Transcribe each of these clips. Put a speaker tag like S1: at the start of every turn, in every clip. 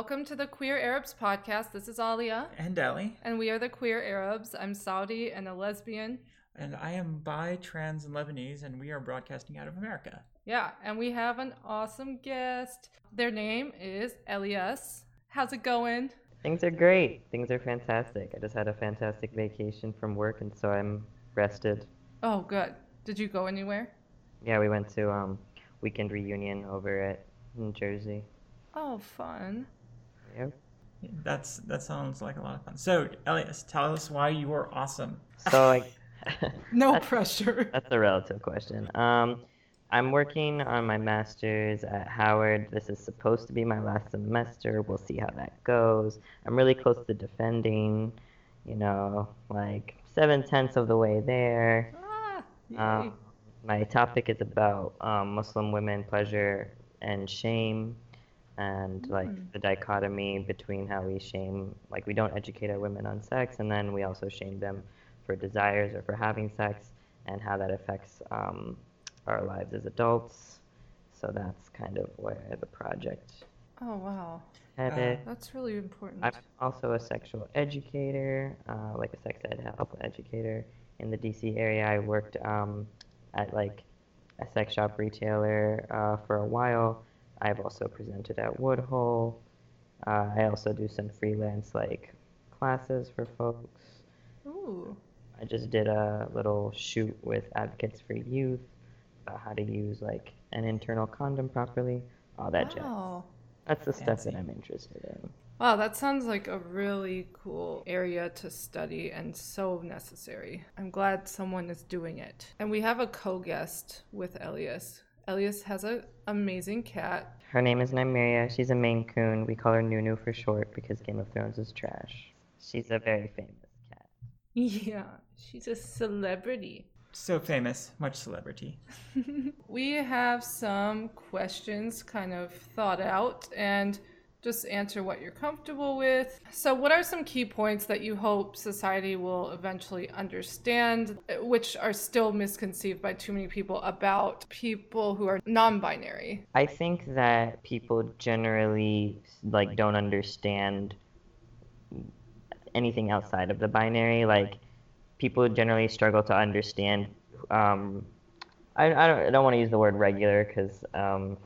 S1: Welcome to the Queer Arabs podcast. This is Alia,
S2: And Ali.
S1: and we are the Queer Arabs. I'm Saudi and a lesbian.
S2: And I am bi, trans, and Lebanese, and we are broadcasting out of America.
S1: Yeah, and we have an awesome guest. Their name is Elias. How's it going?
S3: Things are great. Things are fantastic. I just had a fantastic vacation from work, and so I'm rested.
S1: Oh, good. Did you go anywhere?
S3: Yeah, we went to um weekend reunion over at New Jersey.
S1: Oh, fun.
S3: Yep.
S2: That's that sounds like a lot of fun. So, Elias, tell us why you are awesome.
S3: So like,
S1: No
S3: That's-
S1: pressure.
S3: that's a relative question. Um, I'm working on my master's at Howard. This is supposed to be my last semester. We'll see how that goes. I'm really close to defending. You know, like seven tenths of the way there.
S1: Ah, yay.
S3: Um, my topic is about um, Muslim women pleasure and shame, and like
S1: Mm.
S3: the dichotomy between how we shame, like we don't educate our women on sex, and then we also shame them for desires or for having sex, and how that affects um, our lives as adults. So that's kind of where the project
S1: oh, wow.
S3: headed.
S1: That's really important.
S3: I'm also a sexual educator, uh, like a sex ed help educator in the DC area. I worked um, at like a sex shop retailer uh, for a while. I've also presented at Woodhull. Uh, I also do some freelance like classes for folks.
S1: Ooh.
S3: I just did a little shoot with Advocates for Youth about how to use like an internal condom properly. All that jazz. That's the stuff that I'm interested in.
S1: Wow, that sounds like a really cool area to study and so necessary. I'm glad someone is doing it. And we have a co-guest with Elias. Elias has an amazing cat.
S3: Her name is Nymeria. She's a Maine Coon. We call her Nunu for short because Game of Thrones is trash. She's a very famous cat.
S1: Yeah, she's a celebrity.
S2: So famous, much celebrity.
S1: we have some questions kind of thought out and just answer what you're comfortable with. So, what are some key points that you hope society will eventually understand, which are still misconceived by too many people about people who are non binary?
S3: I think that people generally like don't understand anything outside of the binary. Like people generally struggle to understand. Um, I, I don't, I don't want to use the word regular because um,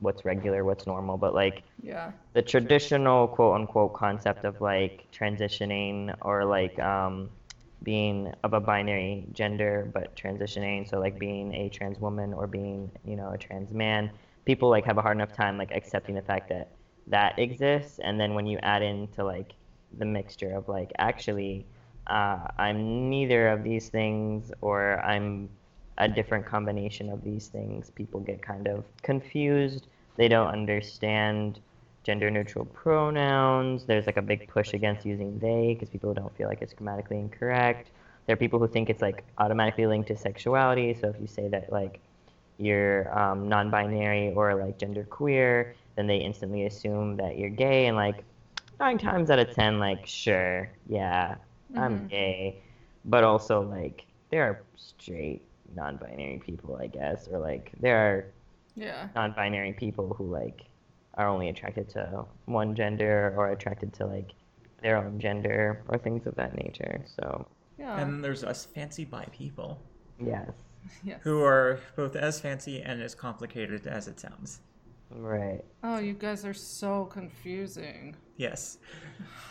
S3: what's regular, what's normal, but like
S1: Yeah.
S3: the traditional quote unquote concept of like transitioning or like um, being of a binary gender but transitioning so like being a trans woman or being you know a trans man people like have a hard enough time like accepting the fact that that exists and then when you add into like the mixture of like actually uh, i'm neither of these things or i'm a different combination of these things people get kind of confused they don't understand gender neutral pronouns. There's like a big push against using they because people don't feel like it's grammatically incorrect. There are people who think it's like automatically linked to sexuality. So if you say that like you're um, non-binary or like gender queer, then they instantly assume that you're gay. And like nine times out of ten, like sure, yeah, I'm
S1: Mhm.
S3: gay, but also like there are straight non-binary people, I guess, or like there are
S1: Yeah.
S3: non-binary people who like are only attracted to one gender or attracted to like their own gender or things of that nature. So
S1: Yeah.
S2: And then there's us fancy bi people
S3: yes,
S1: yes.
S2: who are both as fancy and as complicated as it sounds.
S3: right.
S1: Oh, you guys are so confusing.
S2: Yes.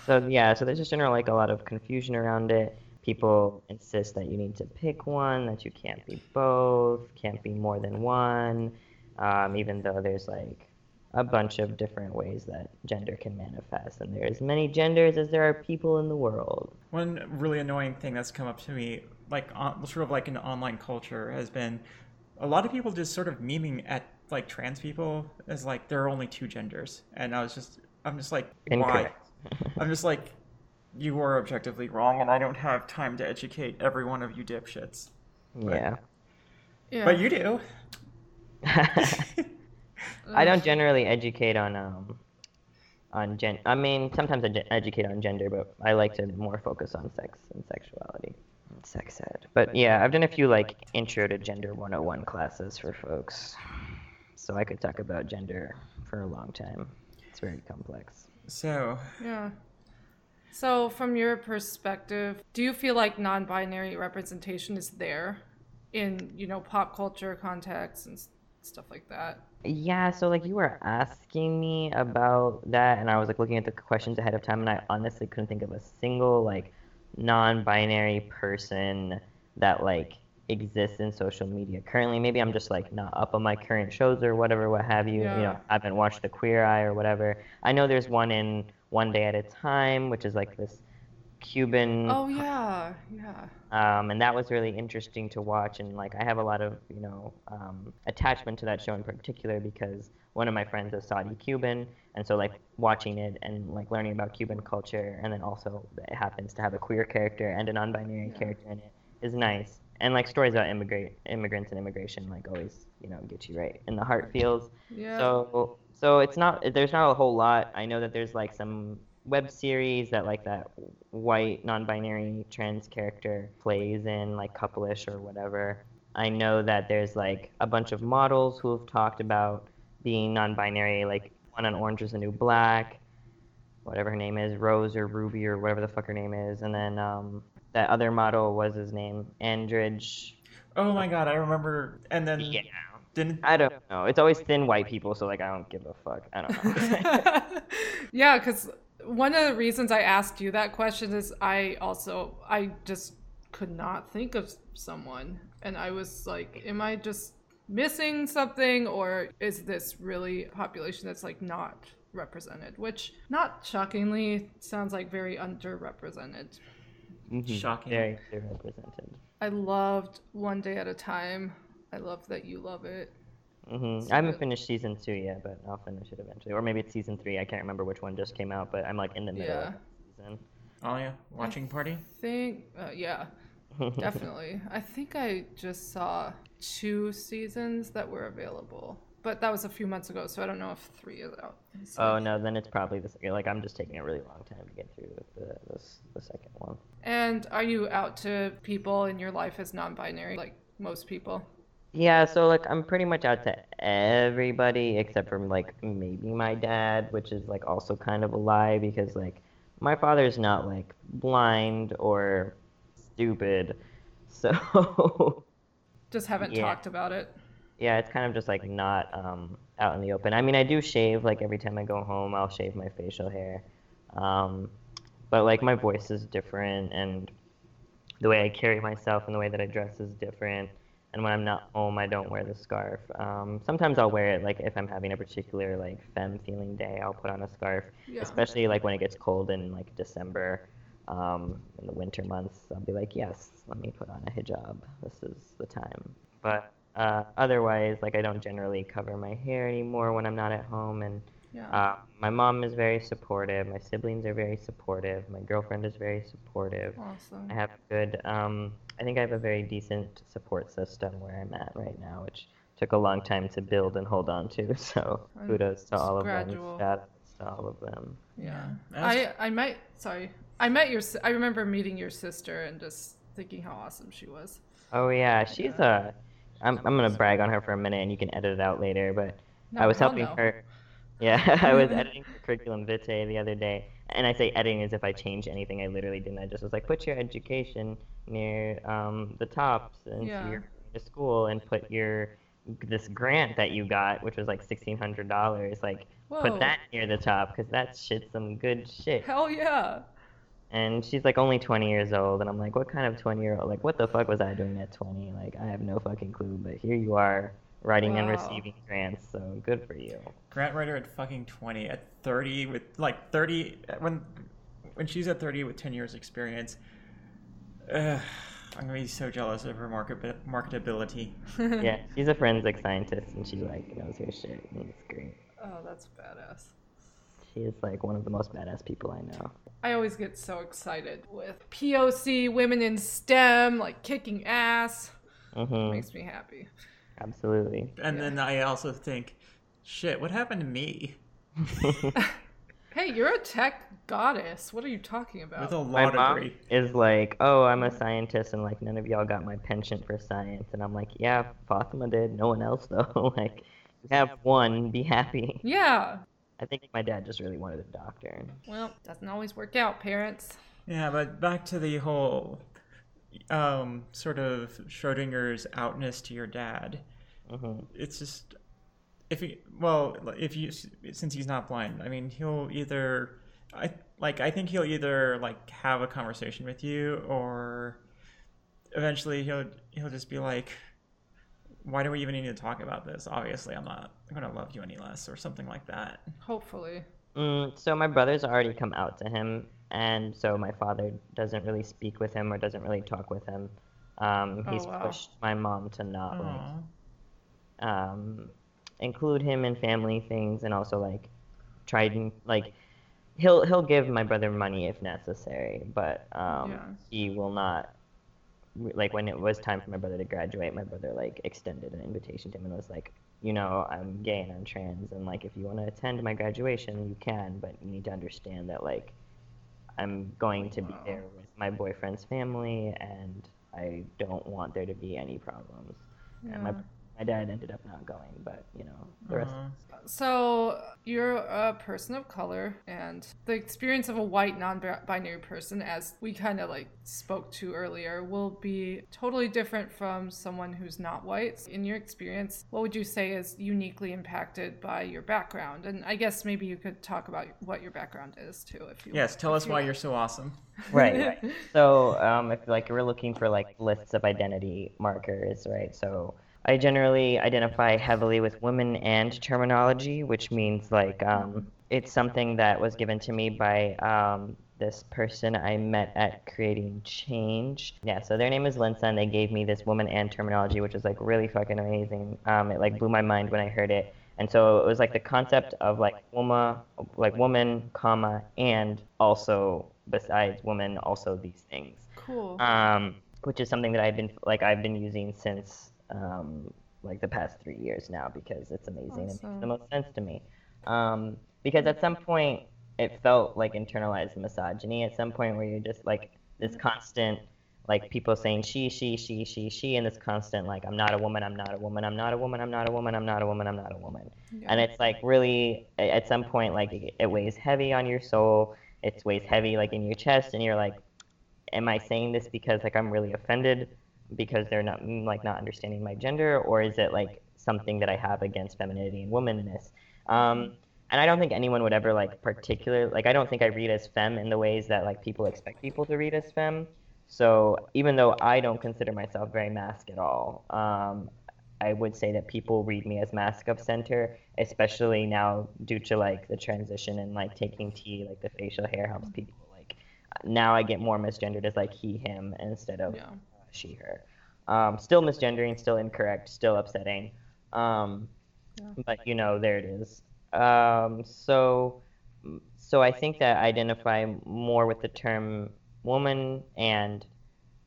S3: So yeah, so there's just general like a lot of confusion around it. People insist that you need to pick one, that you can't be both, can't be more than one, um, even though there's like a bunch of different ways that gender can manifest, and there's as many genders as there are people in the world.
S2: One really annoying thing that's come up to me, like on, sort of like in online culture, has been a lot of people just sort of memeing at like trans people as like there are only two genders, and I was just, I'm just like, why? I'm just like, you are objectively wrong, and I don't have time to educate every one of you dipshits.
S3: yeah.
S1: Yeah.
S2: But you do.
S3: I don't generally educate on um on gen. I mean, sometimes I gen- educate on gender, but I like to more focus on sex and sexuality, and sex ed. But yeah, I've done a few like intro to gender 101 classes for folks, so I could talk about gender for a long time. It's very complex.
S2: So,
S1: Yeah. So, from your perspective, do you feel like non-binary representation is there in, you know, pop culture context and stuff like that?
S3: Yeah, so like you were asking me about that, and I was like looking at the questions ahead of time, and I honestly couldn't think of a single like non-binary person that like exists in social media currently. Maybe I'm just like not up on my current shows or whatever, what have you. You know, I haven't watched the Queer Eye or whatever. I know there's one in One Day at a Time, which is like this Cuban
S1: Oh yeah, yeah.
S3: um, and that was really interesting to watch and like i have a lot of you know um, attachment to that show in particular because one of my friends is saudi cuban and so like watching it and like learning about cuban culture and then also it happens to have a queer character and a non-binary
S1: Yeah.
S3: character in it is nice and like stories about immigrate immigrants and immigration like always you know get you right in the heart feels
S1: Yeah.
S3: so so it's not there's not a whole lot. I know that there's like some web series that like that white non-binary trans character plays in like couple-ish or whatever. I know that there's like a bunch of models who have talked about being non-binary, like one on Orange is the New Black, whatever her name is, Rose or Ruby or whatever the fuck her name is, and then um, that other model was his name, Andridge.
S2: oh my god, I remember. And then
S3: Yeah.
S2: Didn't
S3: I don't know. It's always thin white people, so like I don't give a fuck. I don't know.
S1: yeah, because one of the reasons I asked you that question is I also I just could not think of someone, and I was like, am I just missing something, or is this really a population that's like not represented? Which, not shockingly, sounds like very underrepresented.
S3: Mhm.
S2: Shocking.
S3: Very underrepresented.
S1: I loved One Day at a Time. I love that you love it.
S3: hmm
S1: So
S3: I haven't
S1: good.
S3: finished season two yet, but I'll finish it eventually. Or maybe it's season three. I can't remember which one just came out, but I'm like in the middle
S1: Yeah.
S3: of the season.
S2: Alia watching party?
S1: Think, uh, yeah, definitely. I think I just saw two seasons that were available, but that was a few months ago, so I don't know if three is out. So-
S3: oh no, then it's probably the second. Like I'm just taking a really long time to get through the this, the second one.
S1: And are you out to people in your life as non-binary, like most people?
S3: Yeah, so like I'm pretty much out to everybody except for like maybe my dad, which is like also kind of a lie because like my father's not like blind or stupid. So
S1: Just haven't
S3: Yeah.
S1: talked about it.
S3: yeah, it's kind of just like not um out in the open. I mean, I do shave like every time I go home, I'll shave my facial hair. Um but like my voice is different and the way I carry myself and the way that I dress is different. And when I'm not home, I don't wear the scarf. Um, sometimes I'll wear it, like if I'm having a particular like femme feeling day, I'll put on a scarf.
S1: Yeah.
S3: Especially like when it gets cold in like December, um, in the winter months, I'll be like, yes, let me put on a hijab. This is the time. But uh, otherwise, like I don't generally cover my hair anymore when I'm not at home, and
S1: Yeah.
S3: uh, my mom is very supportive. My siblings are very supportive. My girlfriend is very supportive.
S1: awesome.
S3: I have a good, um, I think I have a very decent support system where I'm at right now, which took a long time to build and hold on to. So
S1: And
S3: kudos to
S1: it's
S3: all of
S1: gradual.
S3: them. Shout outs to all of them.
S1: Yeah. I I met sorry. I met your I remember meeting your sister and just thinking how awesome she was.
S3: Oh yeah, she's a. I'm I'm gonna brag on her for a minute, and you can edit it out later. But
S1: No,
S3: I was
S1: hell
S3: helping
S1: no.
S3: her. Yeah, I was editing her curriculum vitae the other day, and I say editing as if I changed anything. I literally didn't. I just was like, put your education near um, the top since
S1: Yeah.
S3: you're going to school, and put your this grant that you got, which was like sixteen hundred dollars, like
S1: Whoa.
S3: put that near the top because that shit's some good shit.
S1: Hell yeah.
S3: And she's like only 20 years old, and I'm like, what kind of 20 year old? Like, what the fuck was I doing at 20? Like, I have no fucking clue, but here you are, writing and receiving grants, so good for you.
S2: Grant writer at fucking 20 at 30 with like 30 when when she's at 30 with 10 years experience ugh, i'm gonna be so jealous of her market marketability
S3: yeah, she's a forensic scientist, and she like knows her shit, and it's great.
S1: Oh, that's badass.
S3: She is like one of the most badass people I know.
S1: I always get so excited with POC women in STEM, like kicking ass.
S3: hmm
S1: Makes me happy.
S3: Absolutely.
S2: and
S1: Yeah.
S2: then i also think shit what happened to me
S1: Hey, you're a tech goddess. What are you talking about?
S2: with a
S3: My
S2: law
S3: mom
S2: degree
S3: is like, oh, I'm a scientist, and like none of y'all got my penchant for science, and I'm like, yeah, Fatima did. No one else though. like, have one. Be happy.
S1: yeah.
S3: I think my dad just really wanted a doctor.
S1: Well, doesn't always work out, parents.
S2: Yeah, but back to the whole um, sort of Schrodinger's outness to your dad.
S3: hmm
S2: It's just if he well if you since he's not blind, I mean he'll either I like I think he'll either like have a conversation with you or eventually he'll he'll just be like why do we even need to talk about this? Obviously, I'm not going to love you any less, or something like that.
S1: Hopefully.
S3: Mm, so my brother's already come out to him, and so my father doesn't really speak with him or doesn't really talk with him. Um,
S1: Oh,
S3: he's
S1: wow.
S3: pushed my mom to not like um, include him in family things and also like try and like he'll he'll give my brother money if necessary but um,
S1: Yeah.
S3: he will not like when it was time for my brother to graduate my brother like extended an invitation to him and was like you know i'm gay and i'm trans and like if you want to attend my graduation you can but you need to understand that like i'm going to be
S1: Wow.
S3: there with my boyfriend's family and i don't want there to be any problems and my
S1: Yeah.
S3: My dad ended up not going, but you know, the rest.
S2: Aw.
S1: So, you're a person of color, and the experience of a white non binary person, as we kind of like spoke to earlier, will be totally different from someone who's not white. In your experience, what would you say is uniquely impacted by your background? And I guess maybe you could talk about what your background is too, if you
S2: Yes, tell us why you're so awesome.
S3: right, right. So, um, if like we're looking for like lists of identity markers, right? So, I generally identify heavily with women and terminology, which means like um, it's something that was given to me by um, this person I met at Creating Change. Yeah, so their name is Linsa, and they gave me this woman and terminology, which is like really fucking amazing. Um, it like blew my mind when I heard it. And so it was like the concept of like woman, like woman, comma, and also besides woman, also these things
S1: Cool.
S3: um, which is something that I've been like I've been using since um, like the past three years now because it's amazing and
S1: Awesome.
S3: makes the most sense to me. Um, because at some point it felt like internalized misogyny. At some point where you're just like this constant like people saying she, she, she, she, she, and this constant like I'm not a woman, I'm not a woman, I'm not a woman, I'm not a woman, I'm not a woman, I'm not a woman
S1: Yeah.
S3: and it's like really at some point like it, it weighs heavy on your soul it weighs heavy like in your chest and you're like am i saying this because like i'm really offended because they're not mm, like not understanding my gender or is it like something that i have against femininity and womanness? Um, and i don't think anyone would ever like particular like i don't think i read as femme in the ways that like people expect people to read as femme so even though i don't consider myself very masc at all um, I would say that people read me as masc of center, especially now due to like the transition and like taking T, like the facial hair helps people like now I get more misgendered as like he, him instead of
S1: Yeah.
S3: She, her. Um, still misgendering, still incorrect, still upsetting. Um,
S1: Yeah.
S3: But you know, there it is. Um, so, so I think that I identify more with the term woman and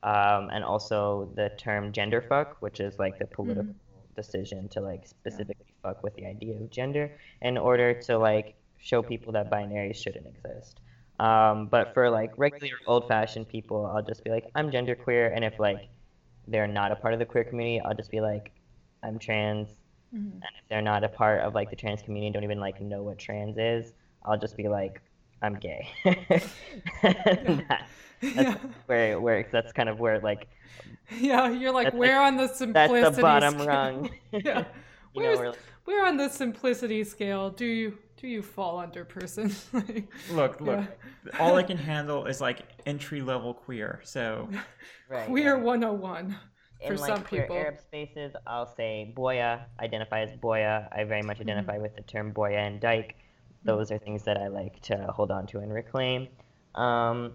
S3: um, and also the term gender fuck, which is like the political decision to like specifically fuck with the idea of gender in order to like show people that binaries shouldn't exist. Um, but for like regular old-fashioned people, I'll just be like, I'm genderqueer, and if like they're not a part of the queer community, I'll just be like, I'm trans,
S1: Mhm.
S3: and if they're not a part of like the trans community don't even like know what trans is, I'll just be like, I'm gay. That- that's
S1: Yeah.
S3: where it works. That's kind of where like
S1: Yeah, you're like,
S3: That's like-
S1: where on the simplicity?
S3: that's the bottom rung.
S1: yeah.
S3: You know,
S1: Where's,
S3: we're-
S1: where on the simplicity scale do you do you fall under person? Like,
S2: Look, look.
S1: Yeah.
S2: All I can handle is like entry level queer. So
S3: right,
S1: Queer
S3: right.
S1: 101 for
S3: in like
S1: some
S3: queer
S1: people.
S3: Arab spaces, I'll say boya, identify as boya. I very much identify with the term boya and dyke. Those are things that I like to hold on to and reclaim. Um,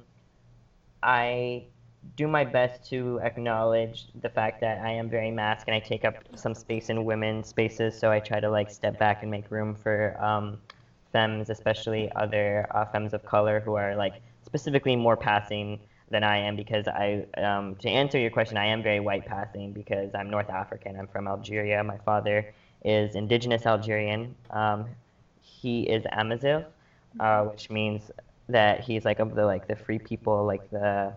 S3: I do my best to acknowledge the fact that I am very masked and I take up some space in women's spaces, so I try to like step back and make room for um, femmes, especially other uh, femmes of color who are like specifically more passing than I am because I, um, to answer your question, I am very white passing because I'm North African. I'm from Algeria. My father is indigenous Algerian. Um, he is Amazigh, uh, which means that he's like of the like the free people, like the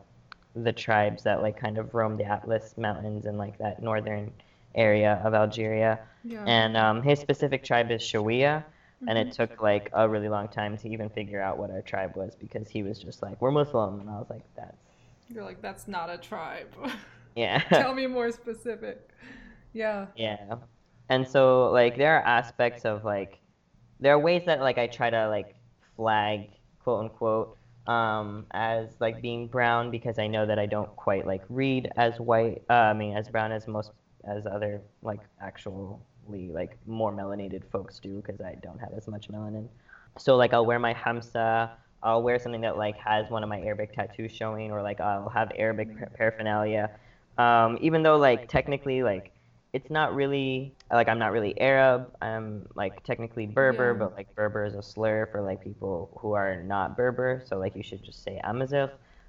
S3: the tribes that like kind of roam the Atlas Mountains and like that northern area of Algeria
S1: Yeah.
S3: and um, his specific tribe is Shawiya, and it took like a really long time to even figure out what our tribe was because he was just like, "We're Muslim," and I was like, "That's
S1: You're like, that's not a tribe.
S3: yeah."
S1: Tell me more specific. Yeah.
S3: Yeah. And so like there are aspects of like there are ways that like I try to like flag quote unquote um as like being brown because I know that I don't quite like read as white uh, I mean as brown as most as other like actually like more melanated folks do because I don't have as much melanin. So like I'll wear my hamsa I'll wear something that like has one of my Arabic tattoos showing or like I'll have Arabic par- paraphernalia um, even though like technically like it's not really like I'm not really Arab. I'm like technically Berber,
S1: Yeah.
S3: but like Berber is a slur for like people who are not Berber. So like you should just say Amazigh.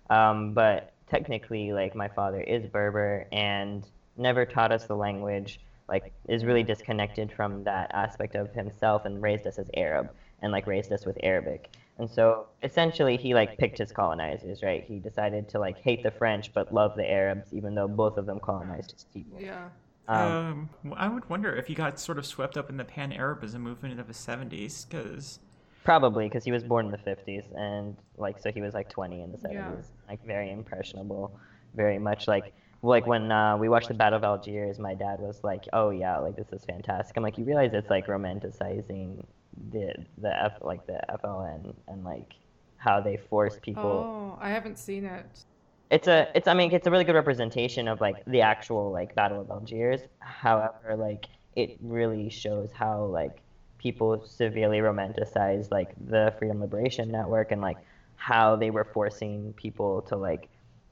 S3: Um, but technically, like my father is Berber and never taught us the language. Like is really disconnected from that aspect of himself and raised us as Arab and like raised us with Arabic. And so essentially he like picked his colonizers, right? He decided to like hate the French but love the Arabs, even though both of them colonized his people.
S1: Yeah.
S3: Um,
S2: Um, I would wonder if he got sort of swept up in the Pan Arabism movement of the 70s, because
S3: Probably because he was born in the 50s and like so he was like 20 in the 70s,
S1: Yeah.
S3: like very impressionable, very much like like when uh, we watched the Battle of Algiers, my dad was like, "Oh yeah, like this is fantastic." I'm like, "You realize it's like romanticizing the the F like the FLN and like how they force people."
S1: Oh, I haven't seen it.
S3: It's a it's I mean it's a really good representation of like the actual like Battle of Algiers. However, like it really shows how like people severely romanticize like the Freedom Liberation Network and like how they were forcing people to like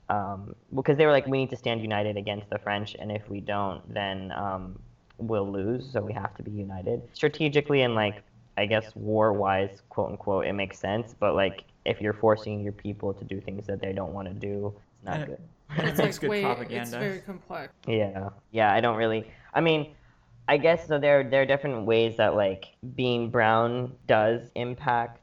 S3: um, because they were like we need to stand united against the French and if we don't then um, we'll lose so we have to be united strategically and like I guess war wise quote unquote it makes sense but like if you're forcing your people to do things that they don't want to do not good
S1: It's like
S2: good
S1: wait,
S2: propaganda.
S1: it's very complex.
S3: yeah, yeah. I don't really. I mean, I guess so. There, there are different ways that like being brown does impact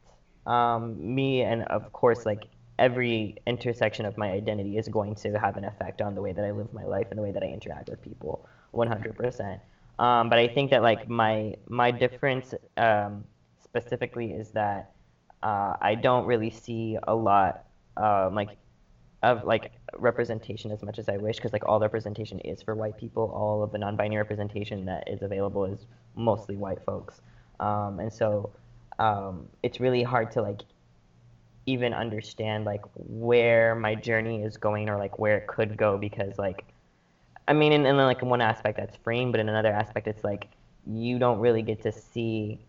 S3: um, me, and of course, like every intersection of my identity is going to have an effect on the way that I live my life and the way that I interact with people, 100%. Um, but I think that like my my difference um, specifically is that uh, I don't really see a lot um, like of like representation as much as I wish because like all the representation is for white people. All of the non-binary representation that is available is mostly white folks, um, and so um, it's really hard to like even understand like where my journey is going or like where it could go because like I mean in, in like one aspect that's freeing, but in another aspect it's like you don't really get to see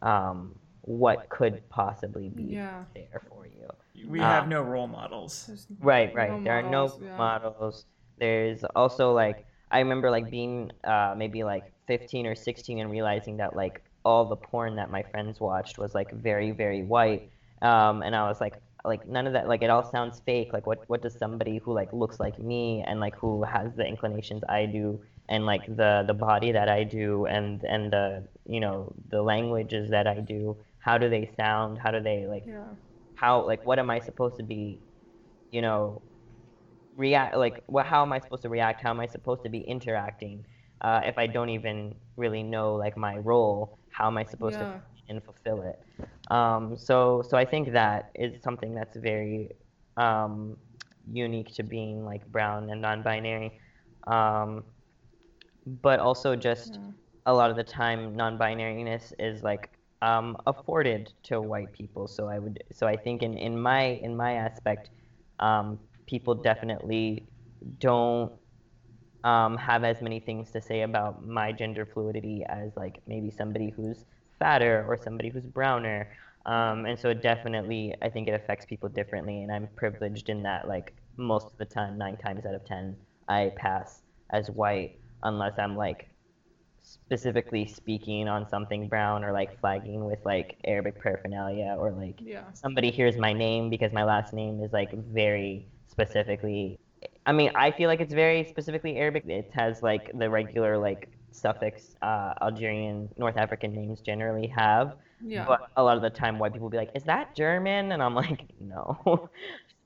S3: um, what could possibly be
S1: Yeah.
S3: there for you.
S2: we
S3: Ah.
S2: have no role models.
S3: Right, right.
S1: no
S3: there are no
S1: models, yeah.
S3: models. There's also like I remember like being uh, maybe like 15 or 16 and realizing that like all the porn that my friends watched was like very very white, um, and I was like like none of that like it all sounds fake. Like what what does somebody who like looks like me and like who has the inclinations I do and like the the body that I do and and the you know the languages that I do how do they sound how do they like
S1: Yeah.
S3: how like what am I supposed to be, you know, react like what how am I supposed to react? How am I supposed to be interacting? Uh, if I don't even really know like my role, how am I supposed
S1: Yeah.
S3: to and fulfill it? Um, so so I think that is something that's very um, unique to being like brown and non-binary. Um, but also just
S1: Yeah.
S3: a lot of the time non-binariness is like um, afforded to white people. So i would so i think in, in my in my aspect um, people definitely don't um, have as many things to say about my gender fluidity as like maybe somebody who's fatter or somebody who's browner. Um, and so it definitely i think it affects people differently and i'm privileged in that like most of the time nine times out of ten i pass as white unless i'm like specifically speaking on something brown or like flagging with like arabic paraphernalia or like
S1: Yeah.
S3: somebody hears my name because my last name is like very specifically I mean, I feel like it's very specifically Arabic. It has like the regular like suffix uh, Algerian North African names generally have.
S1: Yeah.
S3: But a lot of the time, white people will be like, "Is that German?" And I'm like, "No."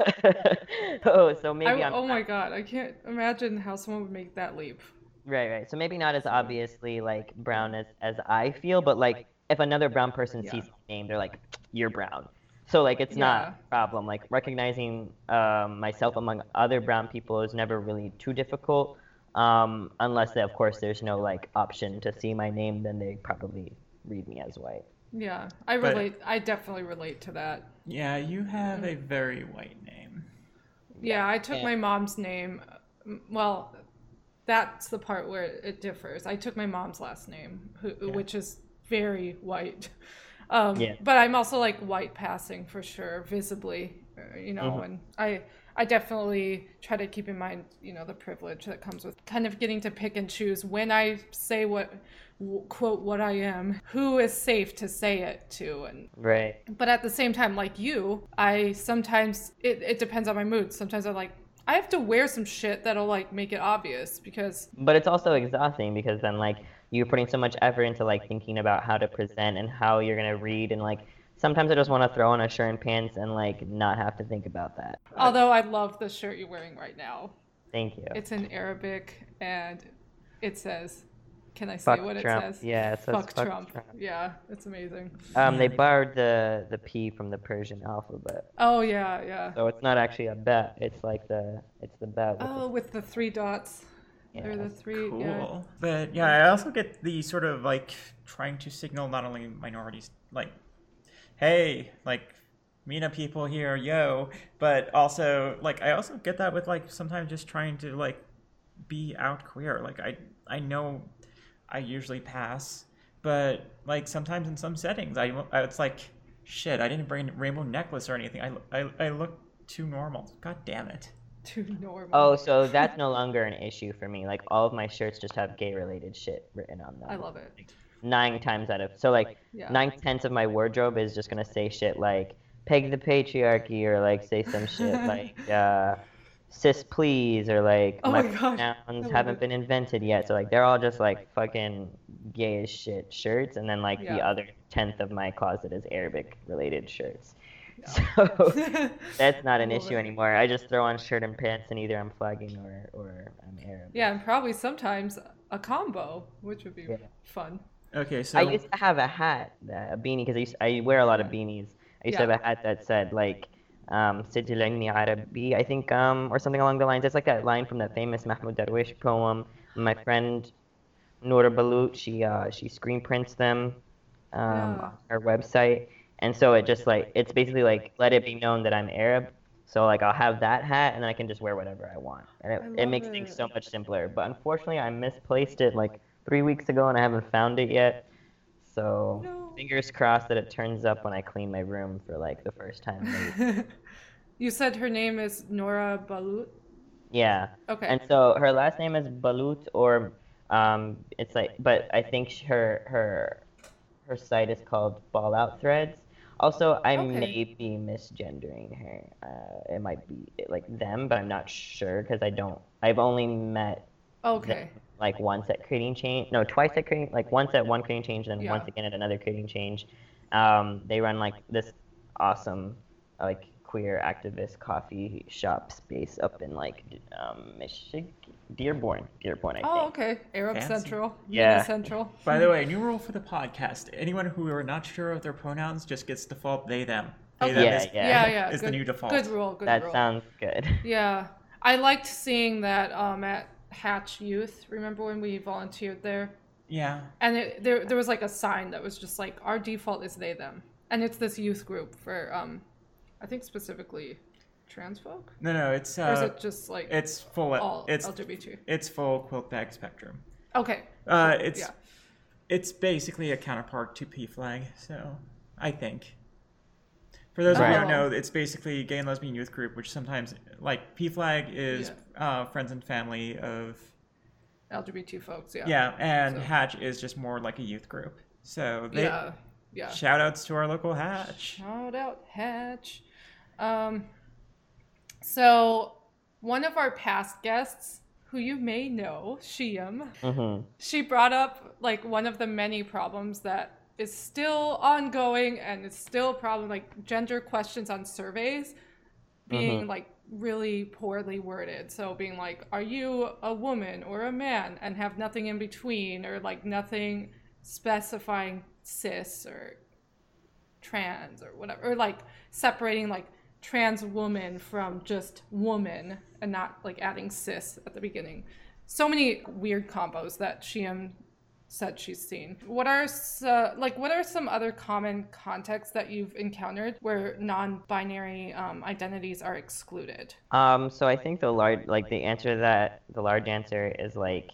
S3: oh, so maybe
S1: I,
S3: I'm
S1: oh my god, I can't imagine how someone would make that leap.
S3: Right, right. So maybe not as obviously like brown as as I feel, but like if another brown person
S1: Yeah.
S3: sees my name, they're like, "You're brown." So like it's not a problem. Like recognizing um, myself among other brown people is never really too difficult. Um, unless of course there's no like option to see my name, then they probably read me as white.
S1: Yeah, I
S2: But-
S1: relate. I definitely relate to that.
S2: Yeah, you have a very white name.
S1: Yeah, I took
S3: Yeah.
S1: my mom's name. Well, that's the part where it differs. I took my mom's last name, who,
S2: Yeah.
S1: which is very white. Um,
S3: Yeah.
S1: But I'm also like white passing for sure, visibly, uh, you know.
S3: Mhm.
S1: And I, I definitely try to keep in mind, you know, the privilege that comes with kind of getting to pick and choose when I say what, quote, what I am, who is safe to say it to, and
S3: Right.
S1: but at the same time like you i sometimes it, it depends on my mood sometimes i'm like i have to wear some shit that'll like make it obvious because
S3: But it's also exhausting because then like you're putting so much effort into like thinking about how to present and how you're gonna read and like sometimes I just want to throw on a shirt and pants and like not have to think about that.
S1: although i love the shirt you're wearing right now
S3: Thank you.
S1: it's in arabic and it says can i say
S3: Fuck
S1: what it says
S3: Yeah, it says
S1: fuck, trump. yeah it's amazing
S3: Um, they borrowed the the P from the Persian alphabet,
S1: oh yeah yeah
S3: so it's not actually a bet. It's like the it's the bet. With
S1: oh with the three dots
S3: the,
S1: or
S3: yeah.
S1: the three
S2: Cool.
S1: yeah
S2: But yeah, I also get the sort of like trying to signal not only minorities, like, hey, like, MENA people here, yo, but also, like, I also get that with, like, sometimes just trying to, like, be out queer. Like, I, I know I usually pass, but, like, sometimes in some settings, I, I it's like, shit, I didn't bring a rainbow necklace or anything. I, I, I look too normal. God damn it.
S1: too normal
S3: Oh, so that's no longer an issue for me. Like all of my shirts just have gay related shit written on them.
S1: i love it
S3: Nine times out of so like
S1: yeah
S3: nine tenths of my wardrobe is just gonna say shit like peg the patriarchy or like say some shit like uh, cis please or like
S1: Oh
S3: my
S1: my God.
S3: Pronouns
S1: love
S3: haven't
S1: it.
S3: been invented yet. So like they're all just like fucking gay as shit shirts, and then like the other tenth of my closet is Arabic related shirts.
S1: Yeah.
S3: So that's not an issue anymore. I just throw on shirt and pants, and either I'm flagging or or I'm Arab.
S1: Yeah, and probably sometimes a combo, which would be
S3: Yeah.
S1: fun.
S2: Okay, so.
S3: I used to have a hat, a beanie, because I, used- I wear a lot of beanies. I used to have a hat that said like um, "Sijil Ilmi Arabi," I think, um, or something along the lines. It's like that line from that famous Mahmoud Darwish poem. My friend Noura Balut, she uh, she screen prints them um,
S1: Yeah.
S3: on her website, and so it just like it's basically like let it be known that I'm Arab. So like I'll have that hat, and then I can just wear whatever I want, and it, it makes things so much simpler. But unfortunately, I misplaced it like three weeks ago, and I haven't found it yet. So
S1: No.
S3: Fingers crossed that it turns up when I clean my room for like the first time.
S1: you said her name is Nora Balut.
S3: yeah,
S1: Okay.
S3: and so her last name is Balut, or um, it's like, but I think her her her site is called Fallout Threads. Also, I
S1: Okay.
S3: may be misgendering her. Uh, it might be like them, but I'm not sure because I don't. I've only met
S1: okay.
S3: them, like once at creating change no twice at creating like once at one creating change then
S1: Yeah.
S3: once again at another creating change um, they run like this awesome like queer activist coffee shop space up in like um, michigan dearborn dearborn i
S1: Oh,
S3: think
S1: okay. Arab
S2: Fancy.
S1: Central.
S3: Yeah.
S1: MENA Central.
S2: By the way, new rule for the podcast: anyone who are not sure of their pronouns just gets default they them. They
S1: Okay.
S2: them
S3: Yeah,
S2: is,
S3: yeah.
S1: yeah, yeah.
S2: is
S1: good,
S2: the new default.
S1: Good rule. Good
S3: that
S1: rule.
S3: sounds good
S1: Yeah, I liked seeing that um, at Hatch Youth. Remember when we volunteered there?
S2: Yeah.
S1: And it, there, there was like a sign that was just like our default is they them, and it's this youth group for um, I think specifically trans folk,
S2: No, no, it's uh,
S1: or is
S2: uh,
S1: it just like
S2: it's full.
S1: all
S2: it's
S1: LGBT?
S2: it's full QUILTBAG spectrum.
S1: Okay,
S2: Uh, it's
S1: yeah.
S2: it's basically a counterpart to PFLAG. So I think. For those of you who don't know, it's basically gay and lesbian youth group, which sometimes like PFLAG is uh, friends and family of
S1: LGBT folks. Yeah.
S2: yeah, and
S1: So-
S2: Hatch is just more like a youth group. So they
S1: Yeah. Yeah.
S2: shout outs to our local Hatch.
S1: Shout out Hatch. Um, so one of our past guests, who you may know, Shiam,
S3: hmm
S1: she brought up like one of the many problems that is still ongoing and it's still a problem like gender questions on surveys being
S3: Mhm.
S1: like really poorly worded so being like are you a woman or a man and have nothing in between or like nothing specifying cis or trans or whatever, or like separating like trans woman from just woman and not like adding cis at the beginning. So many weird combos that Sheem said she's seen. What are uh, like what are some other common contexts that you've encountered where non-binary um, identities are excluded?
S3: Um, so I think the large like the answer to that the large answer is like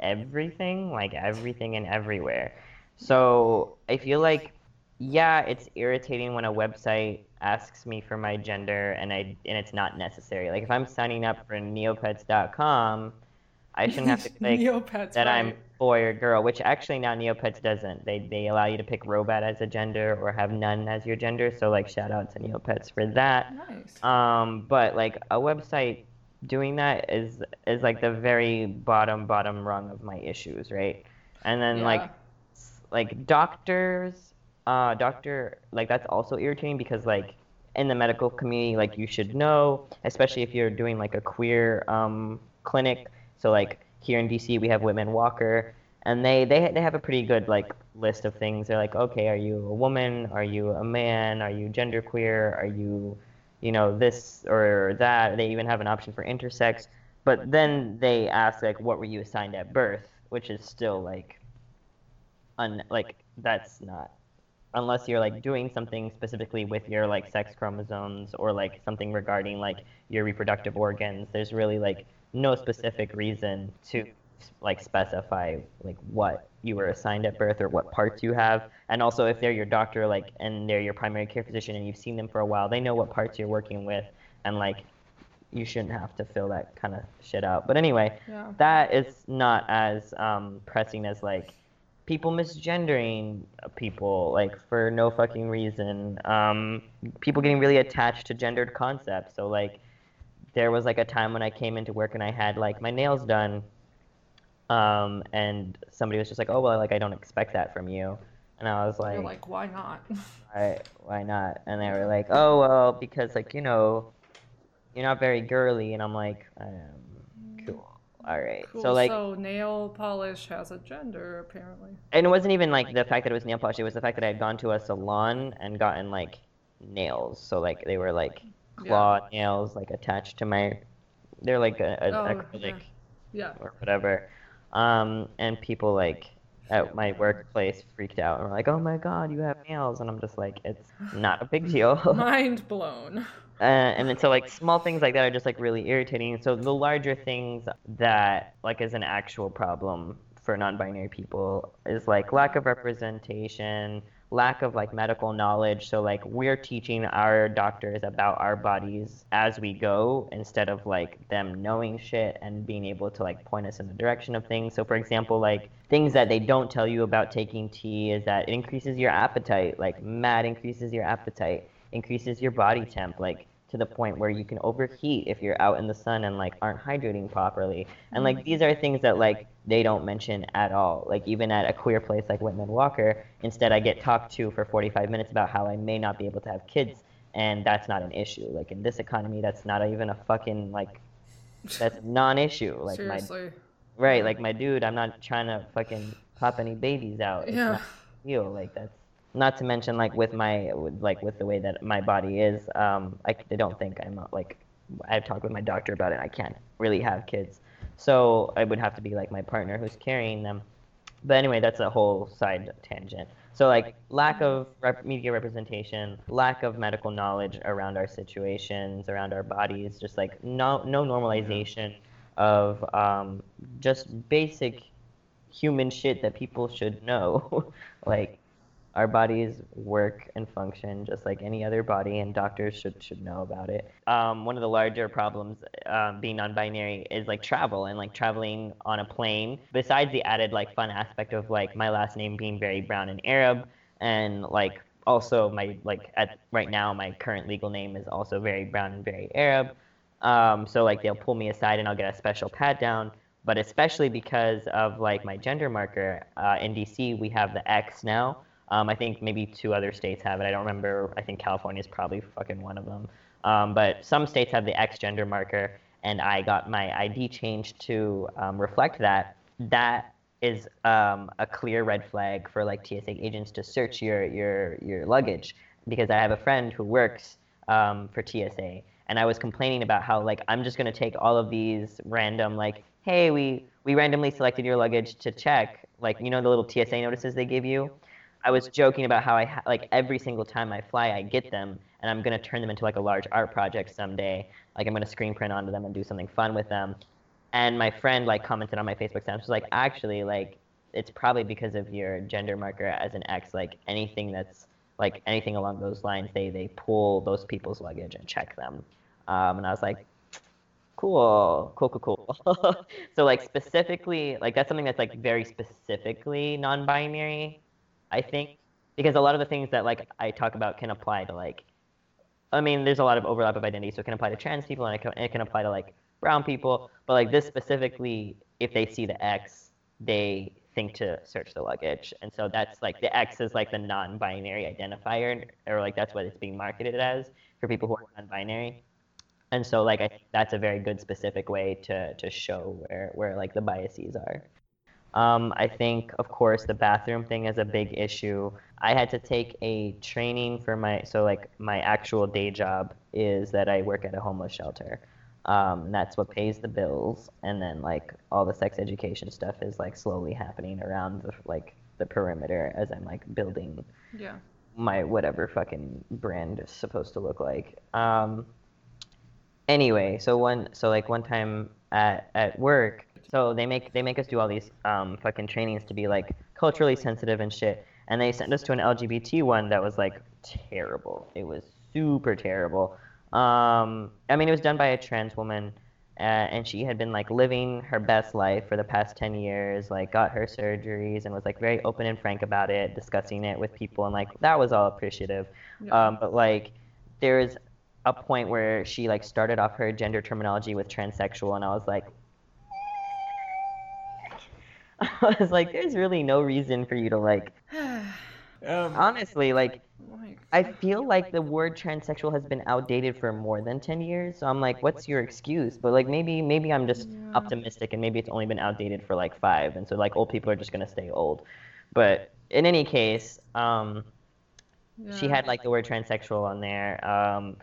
S3: everything, like everything and everywhere. So I feel like yeah, it's irritating when a website asks me for my gender and I and it's not necessary. Like if I'm signing up for neopets.com, I shouldn't have to click
S1: Neopets,
S3: that I'm
S1: right.
S3: Boy or girl, which actually now Neopets doesn't. They they allow you to pick robot as a gender or have none as your gender. So like shout out to Neopets for that.
S1: Nice.
S3: Um, but like a website doing that is is like the very bottom bottom rung of my issues, right? And then
S1: Yeah.
S3: like like doctors, uh, doctor like that's also irritating because like in the medical community, like you should know, especially if you're doing like a queer um clinic. So like here in DC, we have Whitman Walker, and they they they have a pretty good like list of things. They're like, okay, are you a woman? Are you a man? Are you genderqueer? Are you, you know, this or that? They even have an option for intersex. But then they ask like, what were you assigned at birth? Which is still like, un like that's not unless you're like doing something specifically with your like sex chromosomes or like something regarding like your reproductive organs there's really like no specific reason to like specify like what you were assigned at birth or what parts you have. And also if they're your doctor like and they're your primary care physician and you've seen them for a while they know what parts you're working with and like you shouldn't have to fill that kind of shit out. But anyway
S1: Yeah.
S3: that is not as um, pressing as like people misgendering people like for no fucking reason. Um, people getting really attached to gendered concepts. So like there was like a time when i came into work and i had like my nails done um, and somebody was just like oh well like i don't expect that from you and i was like,
S1: You're like, why not?
S3: why, why not? And they were like, oh, well, because, like, you know, you're not very girly. And I'm like, um, cool. All right.
S1: Cool.
S3: So, like,
S1: so nail polish has a gender apparently.
S3: and it wasn't even like the fact that it was nail polish. It was the fact that I had gone to a salon and gotten, like, nails. So, like, they were, like, claw nails, like, attached to my, they're like a, a,
S1: Oh,
S3: acrylic
S1: Yeah.
S3: or whatever. Um, and people like at my workplace freaked out and were like, "Oh my god, you have nails!" And I'm just like, "It's not a big deal."
S1: Mind blown.
S3: uh, and then so like small things like that are just like really irritating. So the larger things that like is an actual problem for non-binary people is like lack of representation, lack of like medical knowledge. So like we're teaching our doctors about our bodies as we go instead of like them knowing shit and being able to like point us in the direction of things. So for example, like things that they don't tell you about taking T is that it increases your appetite, like mad increases your appetite, increases your body temp, like to the point where you can overheat if you're out in the sun and like aren't hydrating properly. And like mm-hmm. these are things that like they don't mention at all. Like even at a queer place like Whitman Walker, instead I get talked to for 45 minutes about how I may not be able to have kids and that's not an issue. Like in this economy that's not even a fucking like that's non-issue. Like my right, like my dude, I'm not trying to fucking pop any babies out. It's
S1: Yeah.
S3: deal. Like that's not to mention like with my with, like with the way that my body is um i, I don't think i'm uh, like i've talked with my doctor about it i can't really have kids so it would have to be like my partner who's carrying them. But anyway that's a whole side tangent. So like lack of rep- media representation lack of medical knowledge around our situations around our bodies just like no no normalization of um, just basic human shit that people should know. Like our bodies work and function just like any other body, and doctors should should know about it. Um, one of the larger problems um, being non-binary is like travel and like traveling on a plane. Besides the added like fun aspect of like my last name being very brown and Arab, and like also my like at right now my current legal name is also very brown and very Arab. Um, so like they'll pull me aside and I'll get a special pat down. But especially because of like my gender marker uh, in DC, we have the X now. Um, I think maybe two other states have it. I don't remember. I think California is probably fucking one of them. Um, but some states have the X gender marker, and I got my ID changed to um, reflect that. That is um, a clear red flag for like TSA agents to search your your your luggage because I have a friend who works um, for TSA and I was complaining about how like I'm just gonna take all of these random like hey we we randomly selected your luggage to check like you know the little TSA notices they give you. I was joking about how I ha- like every single time I fly I get them and I'm gonna turn them into like a large art project someday. Like I'm gonna screen print onto them and do something fun with them. And my friend like commented on my Facebook status, was like, actually, like it's probably because of your gender marker as an X. Like anything that's like anything along those lines, they they pull those people's luggage and check them. Um, and I was like, cool, cool, cool, cool. so like specifically, like that's something that's like very specifically non-binary, I think, because a lot of the things that like I talk about can apply to like, I mean, there's a lot of overlap of identity, so it can apply to trans people and it can, it can apply to like brown people, but like this specifically, if they see the X, they think to search the luggage, and so that's like the X is like the non-binary identifier, or like that's what it's being marketed as for people who are non-binary and so like I think that's a very good specific way to to show where where like the biases are. Um, I think of course the bathroom thing is a big issue. I had to take a training for my so like my actual day job is that I work at a homeless shelter. Um, and that's what pays the bills, and then like all the sex education stuff is like slowly happening around the like the perimeter as I'm like building
S1: Yeah.
S3: my whatever fucking brand is supposed to look like. Um, anyway, so one so like one time at at work, so they make they make us do all these um fucking trainings to be like culturally sensitive and shit, and they sent us to an LGBT one that was like terrible. It was super terrible. Um, I mean, it was done by a trans woman. Uh, and she had been like living her best life for the past 10 years like got her surgeries and was like very open and frank about it discussing it with people and like that was all appreciative
S1: Yeah.
S3: um, but like there's a point where she like started off her gender terminology with transsexual and i was like i was like there's really no reason for you to like
S2: Um,
S3: honestly like i feel like the word transsexual has been outdated for more than 10 years so i'm like what's your excuse? but like maybe maybe i'm just optimistic and maybe it's only been outdated for like five and so like old people are just going to stay old. But in any case um she had like the word transsexual on there um,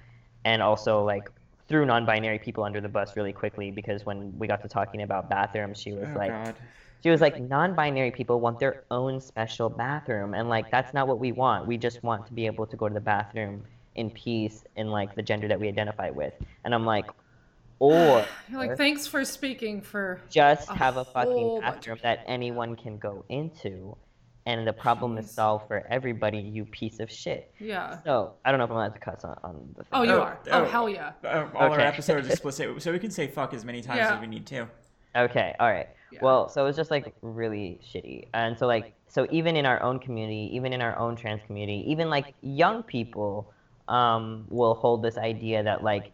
S3: and also like threw non-binary people under the bus really quickly because when we got to talking about bathrooms she was
S2: oh
S3: like
S2: God.
S3: she was like non-binary people want their own special bathroom and like that's not what we want we just want to be able to go to the bathroom in peace in like the gender that we identify with and i'm like or
S1: You're like, thanks for speaking for.
S3: just
S1: a
S3: have a fucking bathroom that anyone can go into and the problem is solved for everybody you piece of shit
S1: Yeah.
S3: so I don't know if I'm allowed to cuss on, on the thing.
S1: Oh, you
S2: Oh,
S1: are. Oh,
S2: oh.
S1: hell yeah.
S2: Uh, all our
S3: Okay.
S2: episodes explicit, so we can say fuck as many times
S1: Yeah.
S2: as we need to.
S3: Okay, all right.
S1: Yeah.
S3: Well, so it was just like really shitty. And so like so even in our own community, even in our own trans community, even like young people um will hold this idea that like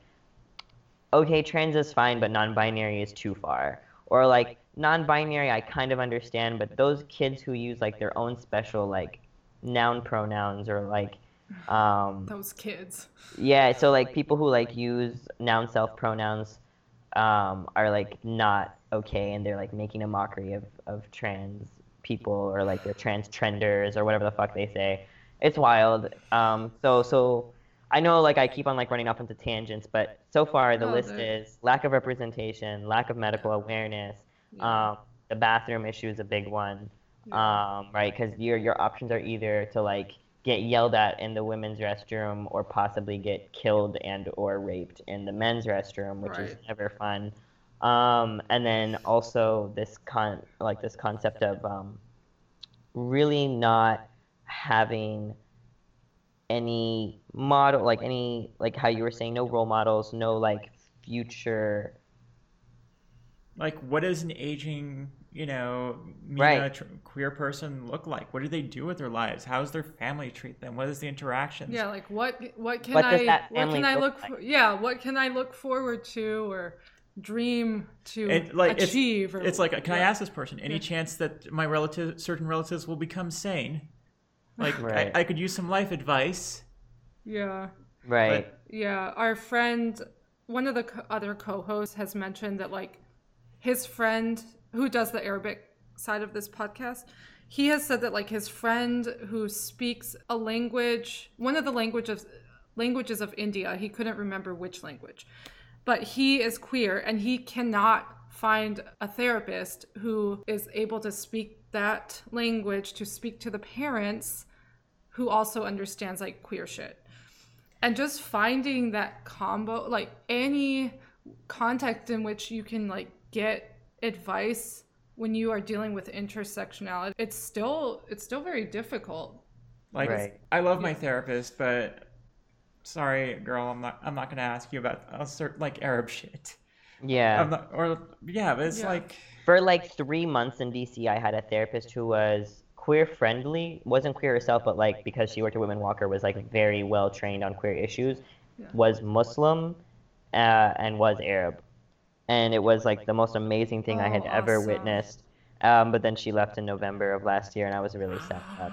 S3: okay, trans is fine, but non-binary is too far. Or like non-binary I kind of understand, but those kids who use like their own special like noun pronouns or like um
S1: Those kids.
S3: yeah, so like people who like use noun self pronouns um, are like not okay, and they're like making a mockery of, of trans people or like they're trans trenders or whatever the fuck they say. It's wild. Um, so so I know like I keep on like running off into tangents, but so far the
S1: No,
S3: list is lack of representation, lack of medical awareness.
S1: Yeah.
S3: Um, the bathroom issue is a big one
S1: Yeah.
S3: um, right? Because your your options are either to like get yelled at in the women's restroom or possibly get killed and or raped in the men's restroom, which is never fun. Um, and then also this con like this concept of um, really not having any model like any like how you were saying no role models no like future
S2: Like, what does an aging, you know, MENA
S3: Right.
S2: tr- queer person look like? What do they do with their lives? How does their family treat them? What is the interaction
S1: Yeah, like what what can
S3: What
S1: I what can I
S3: look
S1: look
S3: like?
S1: for, yeah, what can I look forward to or dream to
S2: And, like, it's-
S1: achieve or
S2: It's like, can I ask this person any
S1: Yeah.
S2: chance that my relative, certain relatives, will become sane? Like,
S3: Right.
S2: I, I could use some life advice.
S1: Yeah.
S3: right
S1: Yeah, our friend, one of the co- other co-hosts has mentioned that like his friend who does the Arabic side of this podcast. He has said that like his friend who speaks a language, one of the languages languages of India, he couldn't remember which language, but he is queer and he cannot find a therapist who is able to speak that language to speak to the parents who also understands like queer shit. And just finding that combo, like any context in which you can like get advice when you are dealing with intersectionality, it's still it's still very difficult.
S2: Like
S3: Right.
S2: I love my therapist, but sorry, girl, I'm not I'm not gonna ask you about a certain like Arab shit.
S3: Yeah.
S2: I'm not, or yeah, but it's
S1: Yeah.
S2: like
S3: For like three months in DC, I had a therapist who was queer friendly, wasn't queer herself, but like because she worked at Whitman Walker, was like very well trained on queer issues,
S1: Yeah.
S3: was Muslim, uh, and was Arab, and it was like the most amazing thing I had
S1: Oh,
S3: ever
S1: awesome.
S3: witnessed. Um, but then she left in November of last year, and I was really sad. about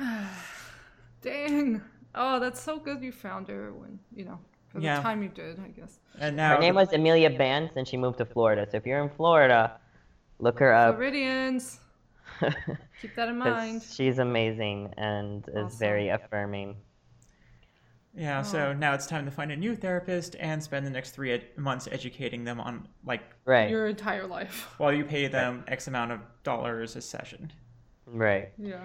S3: it.
S1: Dang. Oh, that's so good you found her when, you know, for the time you did, I guess.
S2: and now
S3: Her name was Amelia Bance, and she moved to Florida. So if you're in Florida, look her up.
S1: Floridians, keep that in mind.
S3: she's amazing and is very affirming.
S2: Yeah, so now it's time to find a new therapist and spend the next three ed- months educating them on like
S3: Right.
S1: Your entire life.
S2: while you pay them X amount of dollars a session.
S3: Right.
S1: Yeah.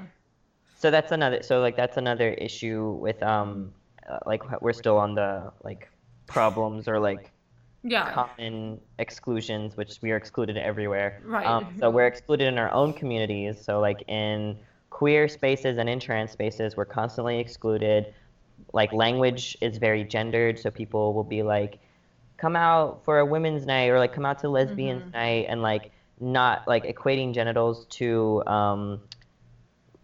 S3: So that's another. So like that's another issue with um, uh, like we're still on the like problems or like
S1: Yeah.
S3: common exclusions, which we are excluded everywhere.
S1: Right.
S3: Um, so we're excluded in our own communities. So like in queer spaces and in trans spaces, we're constantly excluded. Like language is very gendered, so people will be like, come out for a women's night or like come out to lesbians night and like not like equating genitals to um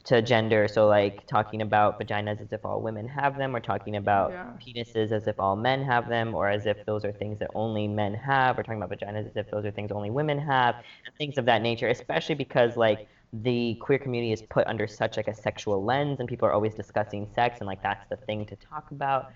S3: to gender so like talking about vaginas as if all women have them or talking about
S1: Yeah.
S3: penises as if all men have them or as if those are things that only men have or talking about vaginas as if those are things only women have and things of that nature especially because like the queer community is put under such like a sexual lens and people are always discussing sex and like that's the thing to talk about.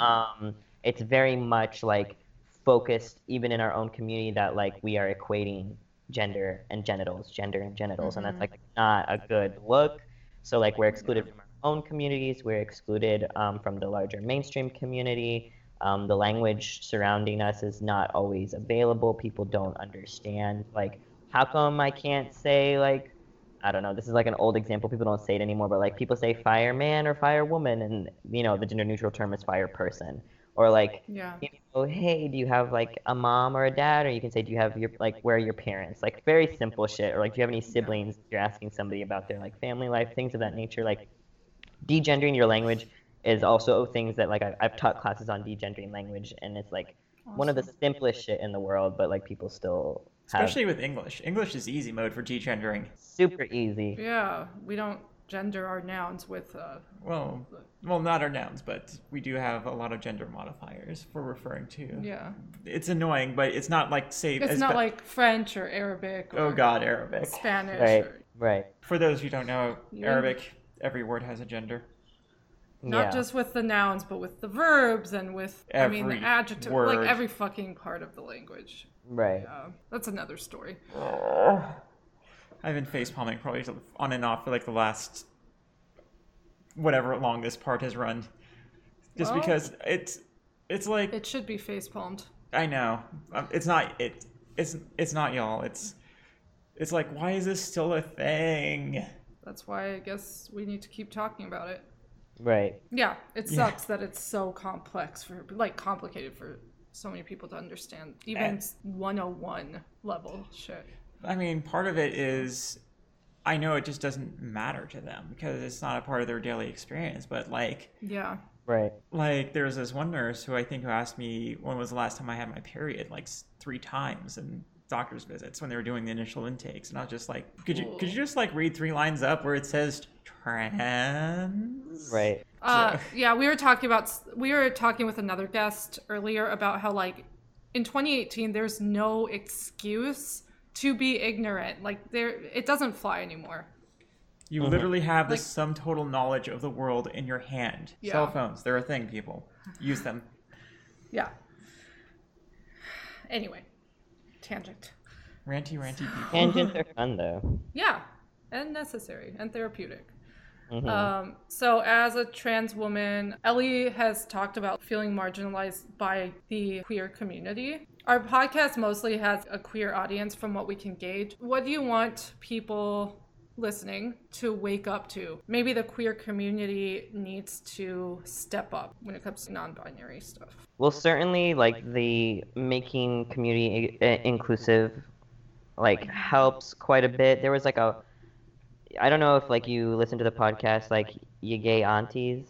S3: Um, it's very much like focused even in our own community that like we are equating gender and genitals gender and genitals and that's like not a good look. So like we're excluded from our own communities. We're excluded um, from the larger mainstream community. Um, the language surrounding us is not always available. People don't understand like how come i can't say like I don't know. This is like an old example. People don't say it anymore, but like people say fireman or firewoman, and you know the gender neutral term is fire person. Or like,
S1: Yeah.
S3: you know, hey, do you have like a mom or a dad? Or you can say, do you have your like where are your parents? Like very simple shit. Or like, do you have any siblings? If you're asking somebody about their like family life, things of that nature. Like, degendering your language is also things that like I've taught classes on degendering language, and it's like one of the simplest shit in the world, but like people still have
S2: Especially with English. English is easy mode for degendering.
S3: super easy.
S1: Yeah. We don't gender our nouns with uh
S2: Well, well, not our nouns, but we do have a lot of gender modifiers for referring to.
S1: yeah.
S2: It's annoying, but it's not like say.
S1: It's not
S2: ba-
S1: like French or Arabic or
S2: Oh God, Arabic.
S1: Spanish
S3: Right,
S1: or
S3: right.
S2: For those who don't know,
S1: Yeah.
S2: Arabic, every word has a gender.
S1: Not
S3: yeah.
S1: just with the nouns but with the verbs and with I mean the
S2: Every
S1: adjective
S2: word.
S1: like every fucking part of the language.
S3: right.
S1: Uh, that's another story.
S2: I've been face palming probably on and off for like the last whatever long this part has run. Just
S1: Well-
S2: because it's it's like
S1: It should be face palmed.
S2: I know um, it's not it it's it's not y'all. It's it's like why is this still a thing?
S1: That's why I guess we need to keep talking about it.
S3: Right.
S1: Yeah, it
S2: Yeah.
S1: sucks that it's so complex for like complicated for so many people to understand. Even
S2: And-
S1: 101 level shit.
S2: I mean, part of it is I know it just doesn't matter to them because it's not a part of their daily experience, but like
S1: Yeah.
S3: Right.
S2: like there was this one nurse who I think who asked me when was the last time I had my period like three times in doctor's visits when they were doing the initial intakes and I was just like could you could you just like read three lines up where it says trans
S3: Right.
S1: Uh, yeah, we were talking about we were talking with another guest earlier about how like in 2018 there's no excuse to be ignorant. Like there it doesn't fly anymore.
S2: you literally have the
S1: Like-
S2: sum total knowledge of the world in your hand
S1: Yeah.
S2: cell phones they're a thing people use them
S1: Yeah. Anyway, tangent.
S2: ranty, ranty people.
S3: Tangents are fun though.
S1: Yeah, and necessary and therapeutic.
S3: Mhm.
S1: Um, so, as a trans woman, Ellie has talked about feeling marginalized by the queer community. Our podcast mostly has a queer audience from what we can gauge. What do you want people listening to wake up to? Maybe the queer community needs to step up when it comes to non binary stuff.
S3: Well, certainly, like the making community i- inclusive, like helps quite a bit. There was like a, I don't know if like you listen to the podcast, like you gay aunties.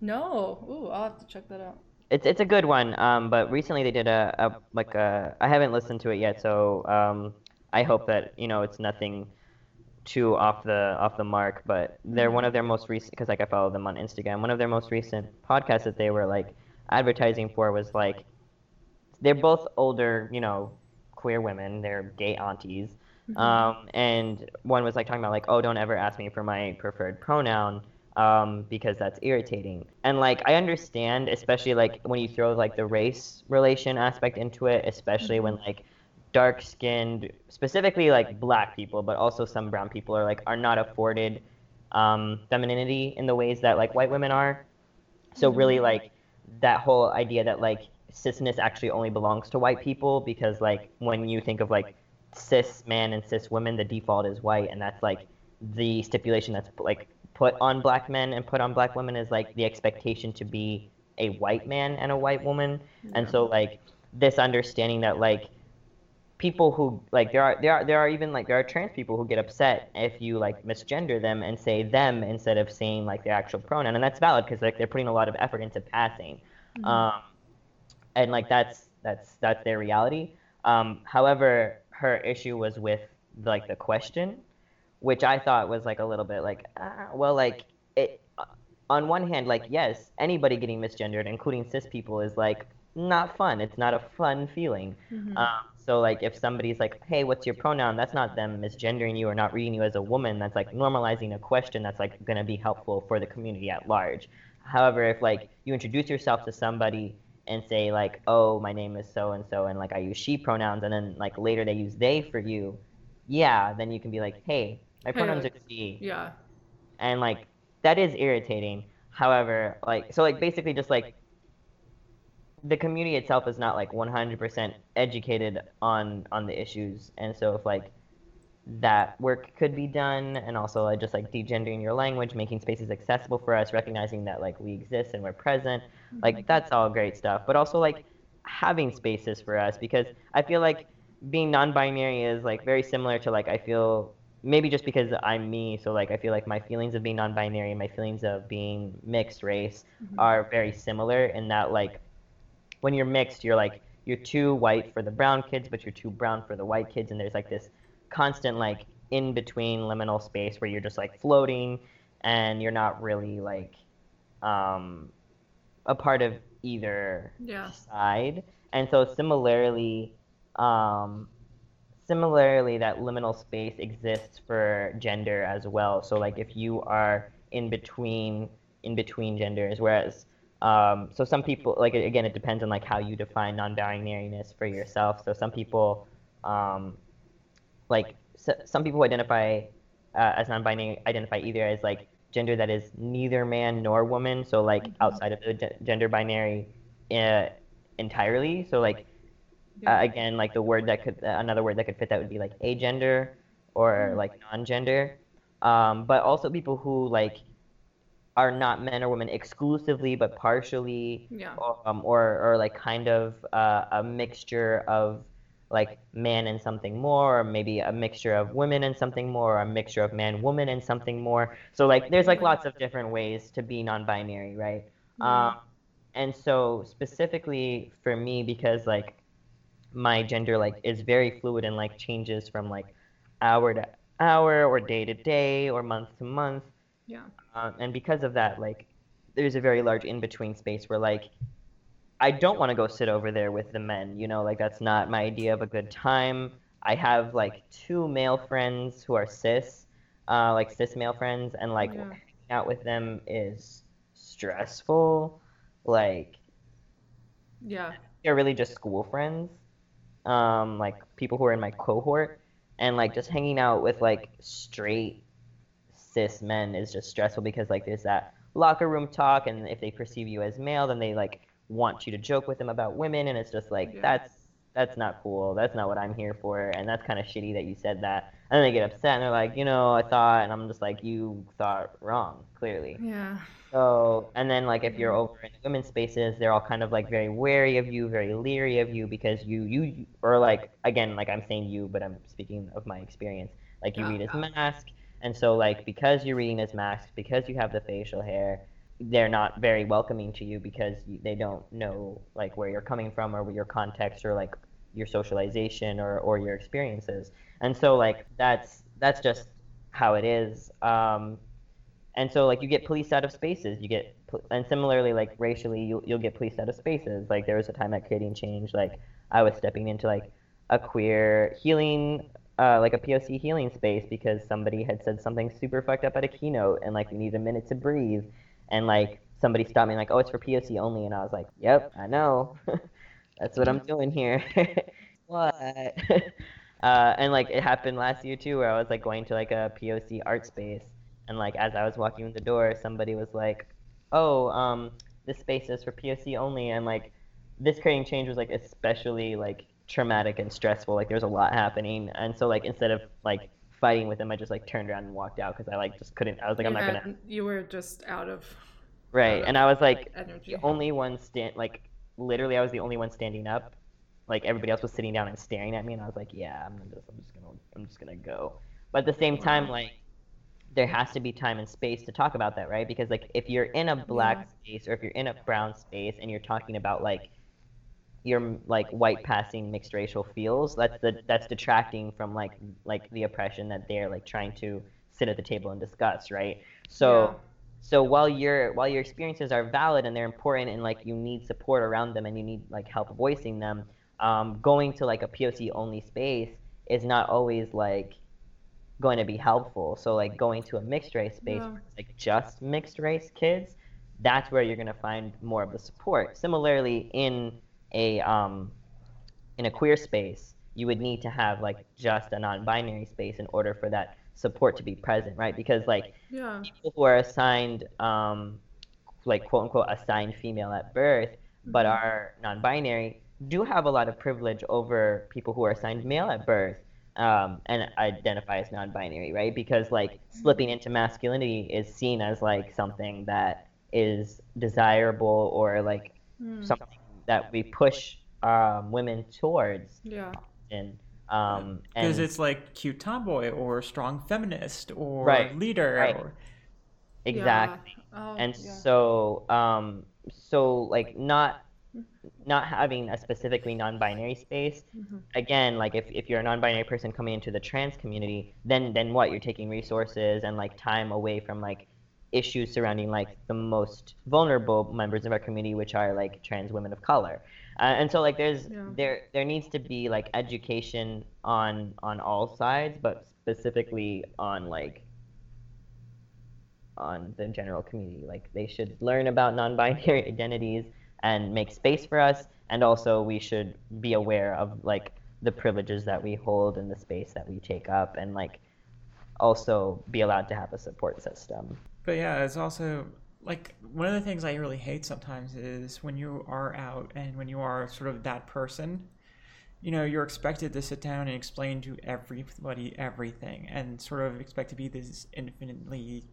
S1: No. Ooh, I'll have to check that out.
S3: It's it's a good one. Um, but recently they did a, a like a. I haven't listened to it yet, so um, I hope that you know it's nothing too off the off the mark. But they're one of their most recent because like I follow them on Instagram. One of their most recent podcasts that they were like advertising for was like they're both older, you know, queer women. They're gay aunties. Um, and one was like talking about like, oh, don't ever ask me for my preferred pronoun um, because that's irritating. And like I understand, especially like when you throw like the race relation aspect into it, especially when like dark skinned, specifically like black people, but also some brown people are like are not afforded um, femininity in the ways that like white women are. So really like that whole idea that like cisness actually only belongs to white people because like when you think of like cis man and cis women, the default is white, and that's like the stipulation that's like put on black men and put on black women is like the expectation to be a white man and a white woman, and so like this understanding that like people who like there are there are there are even like there are trans people who get upset if you like misgender them and say them instead of saying like their actual pronoun and that's valid because like they're putting a lot of effort into passing. Um and like that's that's that's their reality. Um however her issue was with like the question which i thought was like a little bit like ah, well like it on one hand like yes anybody getting misgendered including cis people is like not fun. It's not a fun feeling. Um, so like if somebody's like, "Hey, what's your pronoun?" That's not them misgendering you or not reading you as a woman. That's like normalizing a question that's like going to be helpful for the community at large. However, if like you introduce yourself to somebody and say like, "Oh, my name is so and so," and like I use she pronouns, and then like later they use they for you, yeah, then you can be like, "Hey, my
S1: Hey,
S3: pronouns are she,"
S1: Yeah.
S3: and like that is irritating. However, like so like basically just like the community itself is not like 100% educated on on the issues. And so if like that work could be done and also like just like degendering your language making spaces accessible for us recognizing that like we exist and we're present mm-hmm. like that's all great stuff. But also like having spaces for us because i feel like being non-binary is like very similar to like i feel maybe just because i'm me so like i feel like my feelings of being non-binary and my feelings of being mixed race mm-hmm. are very similar in that like when you're mixed, you're like you're too white for the brown kids, but you're too brown for the white kids, and there's like this constant like in between liminal space where you're just like floating, and you're not really like um, a part of either
S1: Yeah.
S3: side. And so similarly, um, similarly, that liminal space exists for gender as well. So like if you are in between in between genders, whereas um, so some people like again it depends on like how you define non-binariness for yourself. So some people um, like s some people identify uh, as non-binary identify either as like gender that is neither man nor woman, so like outside of the ge- gender binary uh, entirely. So like uh, again, like the word that could uh, another word that could fit that would be like agender or like non-gender. Um, but also people who like are not men or women exclusively, but partially,
S1: Yeah.
S3: um, or or like kind of uh, a mixture of like man and something more, or maybe a mixture of women and something more, or a mixture of man, woman and something more. So like there's like lots of different ways to be non-binary, right?
S1: Yeah.
S3: Um, and so specifically for me, because like my gender like is very fluid and like changes from like hour to hour or day to day or month to month
S1: Yeah.
S3: Um, and because of that like there's a very large in between space where like i don't want to go sit over there with the men you know like that's not my idea of a good time i have like two male friends who are cis uh, like cis male friends and like
S1: Yeah.
S3: hanging out with them is stressful like
S1: Yeah.
S3: they're really just school friends um, like people who are in my cohort, and like just hanging out with like straight cis men is just stressful because like there's that locker room talk, and if they perceive you as male, then they like want you to joke with them about women, and it's just like
S1: Yeah.
S3: that's that's not cool. That's not what I'm here for, and that's kind of shitty that you said that. And then they get upset and they're like, you know, I thought, and I'm just like, you thought wrong, clearly.
S1: Yeah.
S3: So, and then like if you're over in the women's spaces, they're all kind of like very wary of you, very leery of you because you you or like again like I'm saying you, but I'm speaking of my experience. Like you read as masc, and so like because you're reading as masc, because you have the facial hair, they're not very welcoming to you because you, they don't know like where you're coming from or your context or like your socialization or or your experiences. And so like that's that's just how it is. Um, and so like you get policed out of spaces you get and similarly like racially you'll, you'll get policed out of spaces like there was a time at creating change like i was stepping into like a queer healing uh, like a poc healing space because somebody had said something super fucked up at a keynote and like we need a minute to breathe. And like somebody stopped me like oh it's for poc only. And i was like yep i know. That's what i'm doing here. What? Uh, and like it happened last year too where i was like going to like a poc art space. And like as I was walking in the door, somebody was like, "Oh, um, this space is for POC only," and like this creating change was like especially like traumatic and stressful. Like there was a lot happening, and so like instead of like fighting with him, I just like turned around and walked out because I like just couldn't. I was like, I'm not gonna.
S1: you were just out of
S3: Right,
S1: out
S3: and
S1: of,
S3: I was like
S1: energy.
S3: the only one stand like literally I was the only one standing up. Like everybody else was sitting down and staring at me, and I was like, yeah, I'm just I'm just gonna I'm just gonna go. But at the same time, like there has to be time and space to talk about that, right? Because like if you're in a black space or if you're in a brown space and you're talking about like your like white passing mixed racial feels, that's the that's detracting from like like the oppression that they're like trying to sit at the table and discuss, right? So so while your while your experiences are valid and they're important and like you need support around them and you need like help voicing them, um, going to like a POC only space is not always like going to be helpful. So like going to a mixed race space,
S1: Yeah.
S3: like just mixed race kids, that's where you're gonna find more of the support. Similarly, in a um, in a queer space, you would need to have like just a non-binary space in order for that support to be present, right? Because like
S1: yeah.
S3: people who are assigned um, like quote unquote assigned female at birth but
S1: Mhm.
S3: are non-binary do have a lot of privilege over people who are assigned male at birth um, and identify as non-binary right because like slipping into masculinity is seen as like something that is desirable or like
S1: Hmm.
S3: something that we push um, women towards
S1: Yeah.
S3: and um,
S2: Because
S3: and
S2: it's like cute tomboy or strong feminist or
S3: Right,
S2: leader.
S3: right.
S2: Or,
S3: exactly
S1: Yeah. Oh,
S3: and
S1: yeah.
S3: so um so like not not having a specifically non-binary space
S1: Mhm.
S3: again like if, if you're a non-binary person coming into the trans community then then what you're taking resources and like time away from like issues surrounding like the most vulnerable members of our community which are like trans women of color uh, and so like there's
S1: Yeah.
S3: there there needs to be like education on on all sides but specifically on like on the general community. Like they should learn about non-binary identities and make space for us, and also we should be aware of like the privileges that we hold and the space that we take up, and like also be allowed to have a support system.
S2: But yeah, it's also like one of the things I really hate sometimes is when you are out and when you are sort of that person, you know, you're expected to sit down and explain to everybody everything and sort of expect to be this infinitely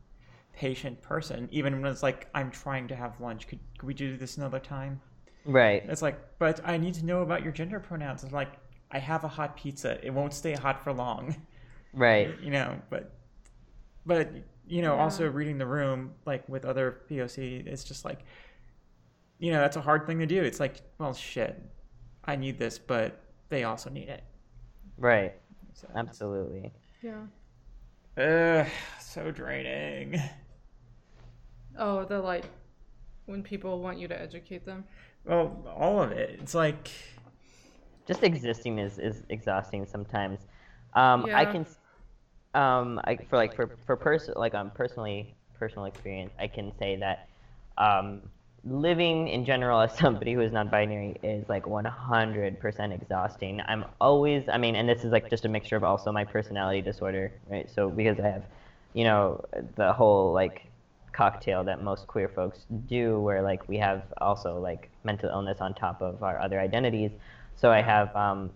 S2: patient person, even when it's like, I'm trying to have lunch. Could, could we do this another time?
S3: Right.
S2: It's like, but I need to know about your gender pronouns. It's like, I have a hot pizza. It won't stay hot for long.
S3: Right.
S2: you know but but you know
S1: Yeah.
S2: also reading the room like with other poc it's just like you know that's a hard thing to do it's like well shit i need this but they also need it
S3: Right.
S2: so,
S3: Absolutely.
S1: Yeah.
S2: ugh, so draining
S1: Oh, the like when people want you to educate them.
S2: well all of it it's like
S3: just existing is, is exhausting sometimes. Um, I
S1: Yeah.
S3: can, um, I, for like for for person like on personally personal experience, I can say that, um, living in general as somebody who is non-binary is like 100% exhausting. I'm always, I mean, and this is like just a mixture of also my personality disorder, right? So because I have, you know, the whole like cocktail that most queer folks do, where like we have also like mental illness on top of our other identities. So I have, um,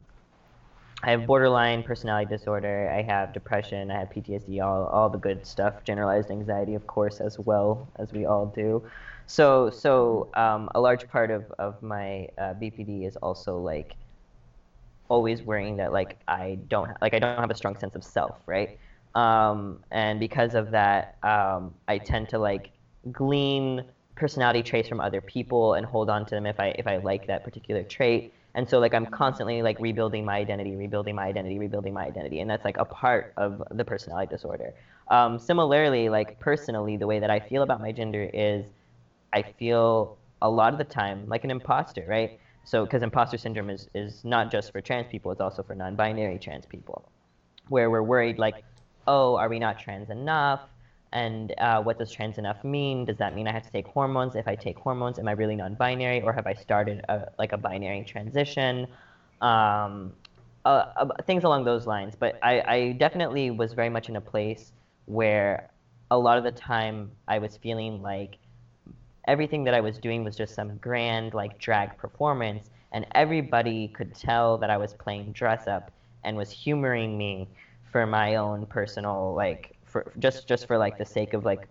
S3: I have borderline personality disorder. I have depression. I have PTSD. All all the good stuff. Generalized anxiety, of course, as well as we all do. So, so um, a large part of, of my uh, BPD is also like always worrying that like I don't like I don't have a strong sense of self, right? Um, and because of that, um, I tend to like glean personality traits from other people and hold on to them if I if I like that particular trait. And so like I'm constantly like rebuilding my identity, rebuilding my identity, rebuilding my identity, and that's like a part of the personality disorder. Um, similarly, like personally, the way that I feel about my gender is I feel a lot of the time like an imposter, right? So, because imposter syndrome is, is not just for trans people, it's also for non binary trans people, where we're worried, like, oh, are we not trans enough? And uh, what does trans enough mean? Does that mean I have to take hormones? If I take hormones, am I really non binary? Or have I started a, like a binary transition? Um, uh, uh, things along those lines. But I, I definitely was very much in a place where a lot of the time I was feeling like everything that I was doing was just some grand like drag performance, and everybody could tell that I was playing dress up and was humoring me for my own personal like for just just for like the sake of like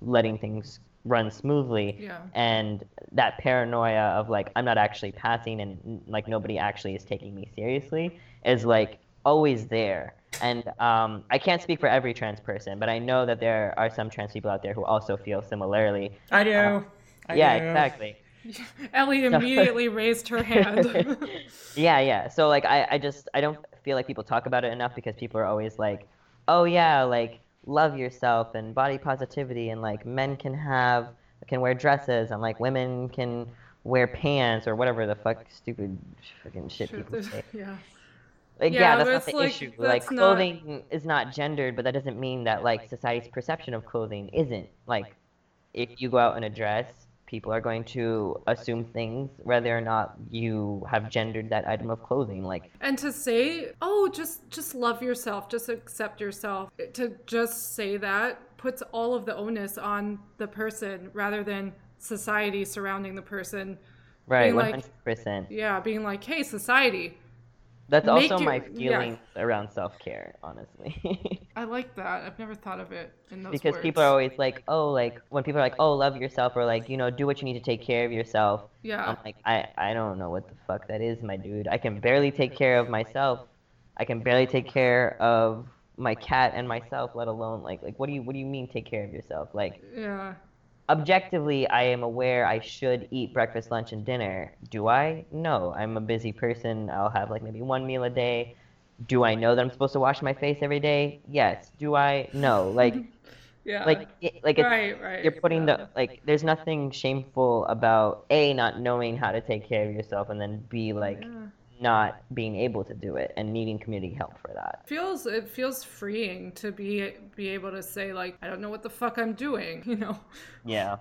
S3: letting things run smoothly
S1: Yeah.
S3: and that paranoia of like i'm not actually passing and like nobody actually is taking me seriously is like always there and um, i can't speak for every trans person but i know that there are some trans people out there who also feel similarly
S2: I do.
S3: Uh,
S2: I
S3: yeah
S2: do.
S3: exactly
S1: Ellie immediately raised her hand.
S3: yeah yeah so like I, I just i don't feel like people talk about it enough because people are always like oh yeah like love yourself and body positivity and like men can have can wear dresses and like women can wear pants or whatever the fuck stupid fucking shit
S1: Shoot,
S3: people say
S1: yeah.
S3: like
S1: Yeah,
S3: yeah,
S1: but
S3: that's not the
S1: like,
S3: issue like
S1: that's not-
S3: clothing is not gendered but that doesn't mean that like society's perception of clothing isn't like if you go out in a dress people are going to assume things whether or not you have gendered that item of clothing like
S1: And to say, "Oh, just just love yourself, just accept yourself." To just say that puts all of the onus on the person rather than society surrounding the person.
S3: right
S1: Being like-
S3: 100%
S1: Yeah, being like, "Hey, society,
S3: that's
S1: make
S3: also my
S1: your- yeah.
S3: feelings around self-care honestly
S1: I like that. I've never thought of it in those
S3: because
S1: words."
S3: people are always like oh like when people are like oh love yourself or like you know do what you need to take care of yourself
S1: Yeah.
S3: I'm like, I, I don't know what the fuck that is, my dude. I can barely take care of myself. I can barely take care of my cat and myself, let alone like like what do you what do you mean take care of yourself? Like
S1: Yeah.
S3: Objectively, I am aware I should eat breakfast, lunch, and dinner. Do I? No. I'm a busy person. I'll have like maybe one meal a day. Do I know that I'm supposed to wash my face every day? Yes. Do I? No. Like
S1: Yeah.
S3: like it, like
S1: right, right.
S3: you're putting
S1: yeah.
S3: the like there's nothing shameful about a not knowing how to take care of yourself and then b like
S1: Yeah.
S3: Not being able to do it and needing community help for that
S1: feels it feels freeing to be be able to say like I don't know what the fuck I'm doing, you know.
S3: yeah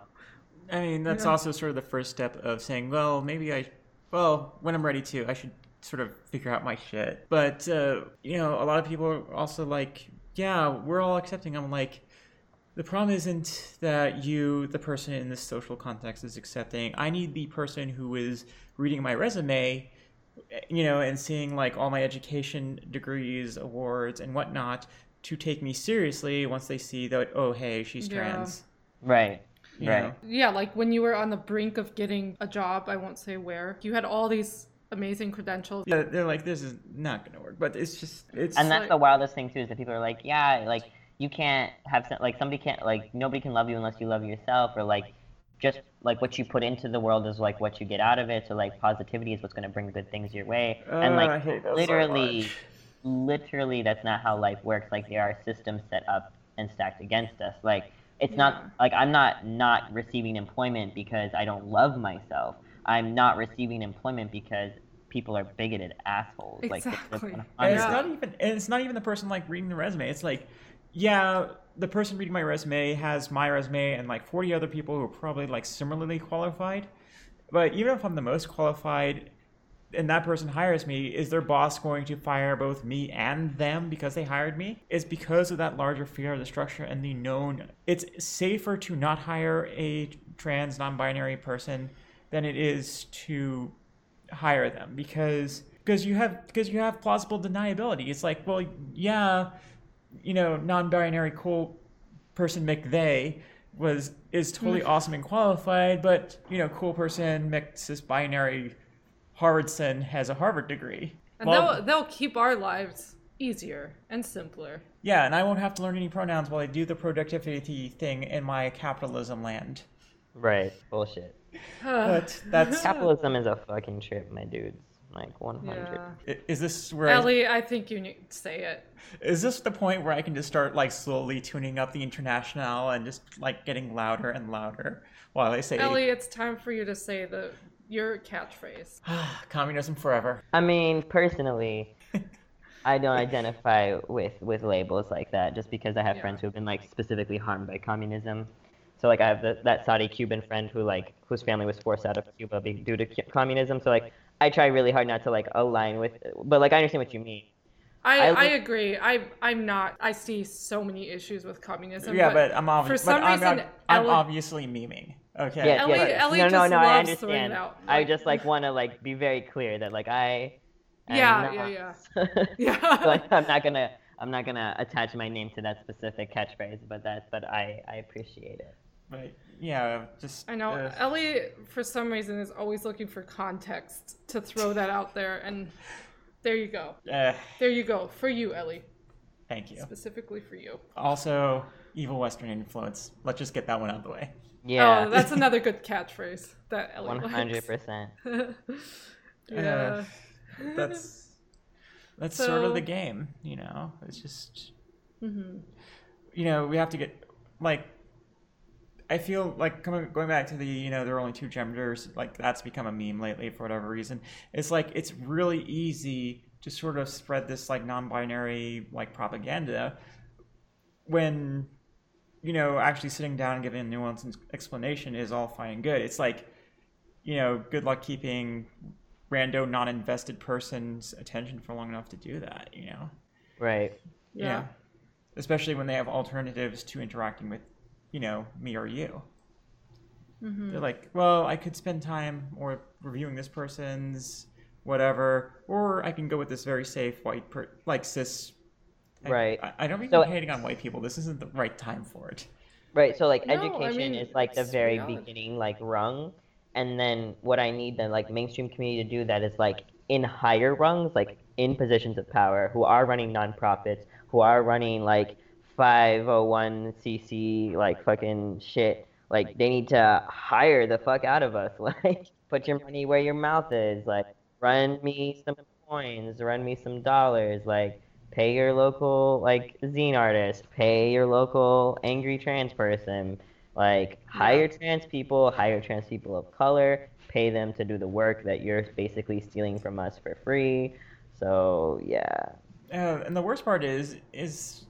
S2: I mean, that's
S1: Yeah.
S2: also sort of the first step of saying, well, maybe I, well, when I'm ready to, I should sort of figure out my shit. But, uh, you know, a lot of people are also like, yeah, we're all accepting. I'm like, the problem isn't that you, the person in this social context, is accepting. I need the person who is reading my resume, you know, and seeing like all my education degrees, awards, and whatnot to take me seriously once they see that, oh, hey, she's
S1: Yeah.
S2: trans.
S3: right
S2: you
S3: right
S2: know?
S1: Yeah, like when you were on the brink of getting a job, I won't say where. You had all these amazing credentials.
S2: Yeah, they're like, this is not gonna work. But it's just, it's
S3: and that's
S1: like-
S3: the wildest thing too is that people are like yeah like you can't have like somebody can't like nobody can love you unless you love yourself or like just like what you put into the world is like what you get out of it. So like positivity is what's going to bring good things your way. And
S2: Uh, I
S3: like
S2: hate that so
S3: literally literally that's not how life works. Like there are systems set up and stacked against us. Like it's
S1: Yeah.
S3: not like i'm not not receiving employment because i don't love myself. I'm not receiving employment because people are bigoted assholes. Like it's just
S1: Exactly.
S2: and it's not even, and it's not even the person like reading the resume. It's like, yeah, the person reading my resume has my resume and like 40 other people who are probably like similarly qualified. But even if I'm the most qualified and that person hires me, is their boss going to fire both me and them because they hired me? It's because of that larger fear of the structure and the known. It's safer to not hire a trans non binary person than it is to hire them because because you have because you have plausible deniability. It's like, well, yeah, you know, non-binary cool person McVeigh was is totally mm. awesome and qualified, but you know, cool person cis binary Harvardson has a Harvard degree.
S1: And well, they'll they'll keep our lives easier and simpler.
S2: Yeah, and I won't have to learn any pronouns while I do the productivity thing in my capitalism land.
S3: Right. Bullshit.
S2: but that's
S3: capitalism is a fucking trip, my dudes. Like 100.
S2: Yeah. Is this where
S1: Ellie? I, I think you need to say it.
S2: Is this the point where I can just start like slowly tuning up the international and just like getting louder and louder while I say
S1: Ellie? It's time for you to say the your catchphrase.
S2: Communism forever.
S3: I mean, personally, I don't identify with with labels like that just because I have yeah. friends who have been like specifically harmed by communism. So like I have the, that Saudi Cuban friend who like whose family was forced out of Cuba due to communism. So like I try really hard not to like align with, but like I understand what you mean.
S1: I, I, I agree. I I'm not. I see so many issues with communism.
S2: Yeah, but, but I'm obviously. For some reason, I'm, I'm Ellie, obviously memeing. Okay.
S3: Yeah, Ellie, yeah. Ellie no, no, no. I understand. Out, like, I just like want to like be very clear that like I.
S1: Yeah, yeah, yeah,
S3: yeah. like I'm not gonna I'm not gonna attach my name to that specific catchphrase, but that but I I appreciate it.
S2: But yeah, just
S1: I know uh, Ellie for some reason is always looking for context to throw that out there, and there you go. Uh, there you go for you, Ellie.
S2: Thank you.
S1: Specifically for you.
S2: Also, evil Western influence. Let's just get that one out of the way.
S3: Yeah.
S1: Oh, that's another good catchphrase that Ellie.
S3: One hundred percent.
S1: Yeah.
S2: Uh, that's that's so, sort of the game, you know. It's just,
S1: mm-hmm.
S2: you know, we have to get like I feel like coming going back to the you know there are only two genders like that's become a meme lately for whatever reason. It's like it's really easy to sort of spread this like non-binary like propaganda when you know actually sitting down and giving a nuanced explanation is all fine and good. It's like you know good luck keeping rando non-invested person's attention for long enough to do that. You know.
S3: Right.
S1: Yeah. yeah.
S2: Especially when they have alternatives to interacting with you know, me or you.
S1: Mm-hmm.
S2: They're like, well, I could spend time or reviewing this person's whatever, or I can go with this very safe white, per- like cis.
S3: Right.
S2: I, I don't mean so, hating on white people. This isn't the right time for it.
S3: Right. So like no, education I mean, is like the very reality. beginning, like rung, and then what I need the like mainstream community to do that is like in higher rungs, like in positions of power, who are running nonprofits, who are running like 501cc like fucking shit. Like they need to hire the fuck out of us. Like put your money where your mouth is. Like run me some coins, run me some dollars. Like pay your local like zine artist, pay your local angry trans person. Like hire trans people, hire trans people of color, pay them to do the work that you're basically stealing from us for free. So yeah.
S2: Uh, and the worst part is is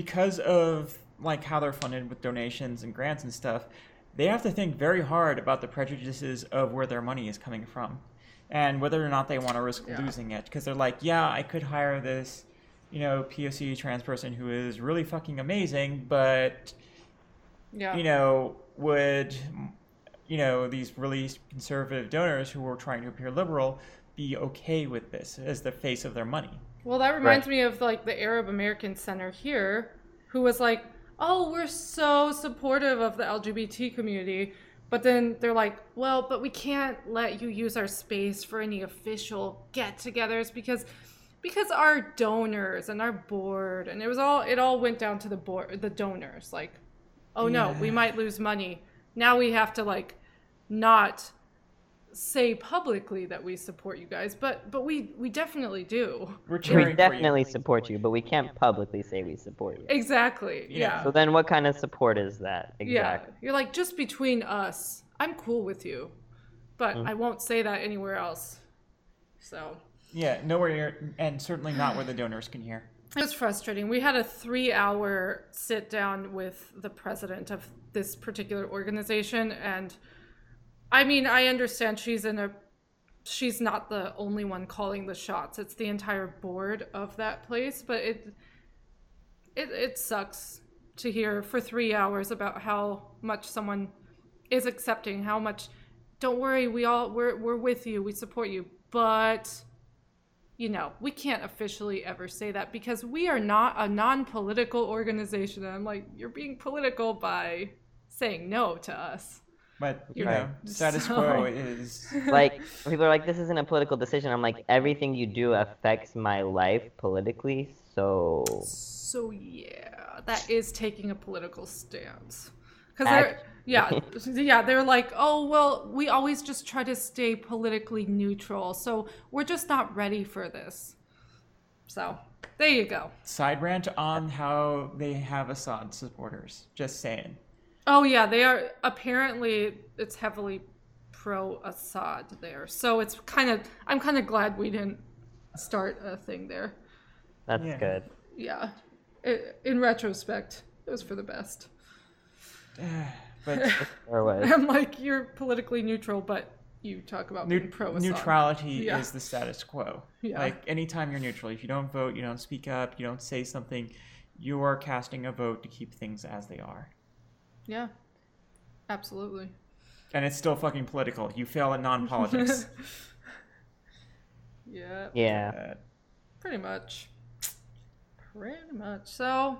S2: because of like how they're funded with donations and grants and stuff, they have to think very hard about the prejudices of where their money is coming from and whether or not they want to risk yeah. losing it because they're like, yeah, I could hire this, you know, POC trans person who is really fucking amazing, but
S1: yeah.
S2: you know, would you know, these really conservative donors who are trying to appear liberal be okay with this as the face of their money?
S1: Well, that reminds right. me of like the Arab American Center here, who was like, "Oh, we're so supportive of the LGBT community." But then they're like, well, but we can't let you use our space for any official get-togethers because because our donors and our board and it was all it all went down to the board the donors like, oh yeah. no, we might lose money. Now we have to like not say publicly that we support you guys, but but we we definitely do.
S2: We're
S3: we definitely you. support you, but we can't publicly say we support you.
S1: Exactly. Yeah. yeah.
S3: So then, what kind of support is that? Exactly.
S1: Yeah. You're like just between us. I'm cool with you, but mm-hmm. I won't say that anywhere else. So.
S2: Yeah, nowhere near, and certainly not where the donors can hear.
S1: It was frustrating. We had a three hour sit down with the president of this particular organization. And I mean, I understand she's in a, she's not the only one calling the shots. It's the entire board of that place. But it, it, it sucks to hear for three hours about how much someone is accepting, how much, don't worry, we all, we're, we're with you, we support you. But you know, we can't officially ever say that because we are not a non political organization. And I'm like, you're being political by saying no to us.
S2: But you
S3: Right.
S2: know, status
S1: So-
S2: quo is
S3: like people are like, this isn't a political decision. I'm like, everything you do affects my life politically. So
S1: So, yeah, that is taking a political stance. Because
S3: Act-
S1: they're, yeah, yeah, they're like, oh, well, we always just try to stay politically neutral. So we're just not ready for this. So, there you go.
S2: side rant on how they have Assad supporters. Just saying.
S1: Oh yeah, they are apparently it's heavily pro Assad there. So it's kind of I'm kind of glad we didn't start a thing there.
S3: that's
S2: Yeah.
S3: good.
S1: Yeah. I in retrospect, it was for the best.
S2: But
S3: Or
S1: I'm like you're politically neutral, but you talk about
S2: neu-
S1: being pro Assad.
S2: neutrality
S1: Yeah.
S2: is the status quo.
S1: Yeah.
S2: Like anytime you're neutral, if you don't vote, you don't speak up, you don't say something, you are casting a vote to keep things as they are.
S1: Yeah. Absolutely.
S2: And it's still fucking political. You fail at non-politics.
S1: Yeah.
S3: yeah.
S2: Uh,
S1: Pretty much. Pretty much. So,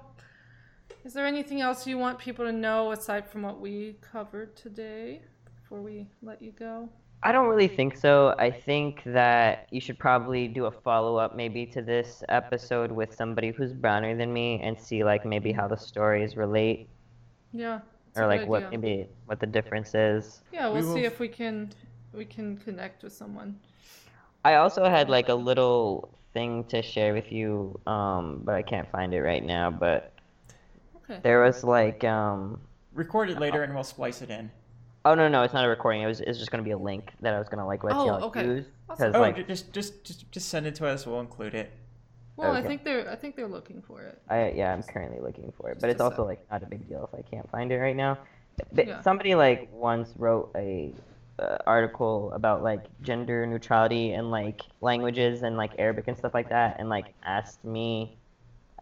S1: is there anything else you want people to know aside from what we covered today before we let you go?
S3: I don't really think so. I think that you should probably do a follow up maybe to this episode with somebody who's browner than me and see like maybe how the stories relate
S1: Yeah.
S3: or like what
S1: idea.
S3: maybe what the difference is.
S1: Yeah, we'll
S2: We will
S1: see if we can we can connect with someone.
S3: I also had like a little thing to share with you, um, but I can't find it right now. But
S1: Okay.
S3: there was like, um,
S2: record it later and we'll splice it in.
S3: oh no, no, it's not a recording. It was it's just gonna be a link that I was gonna like let
S1: Oh,
S3: y'all
S1: okay.
S3: use
S1: Awesome.
S3: because
S2: Oh,
S3: like
S2: ju- just just just just send it to us. We'll include it.
S1: Well, I think they're I think they're looking for it.
S3: I yeah, I'm currently looking for it,
S1: Just
S3: but it's also like not a big deal if I can't find it right now. Th-
S1: Yeah.
S3: Somebody like once wrote a uh, article about like gender neutrality and like languages and like Arabic and stuff like that, and like asked me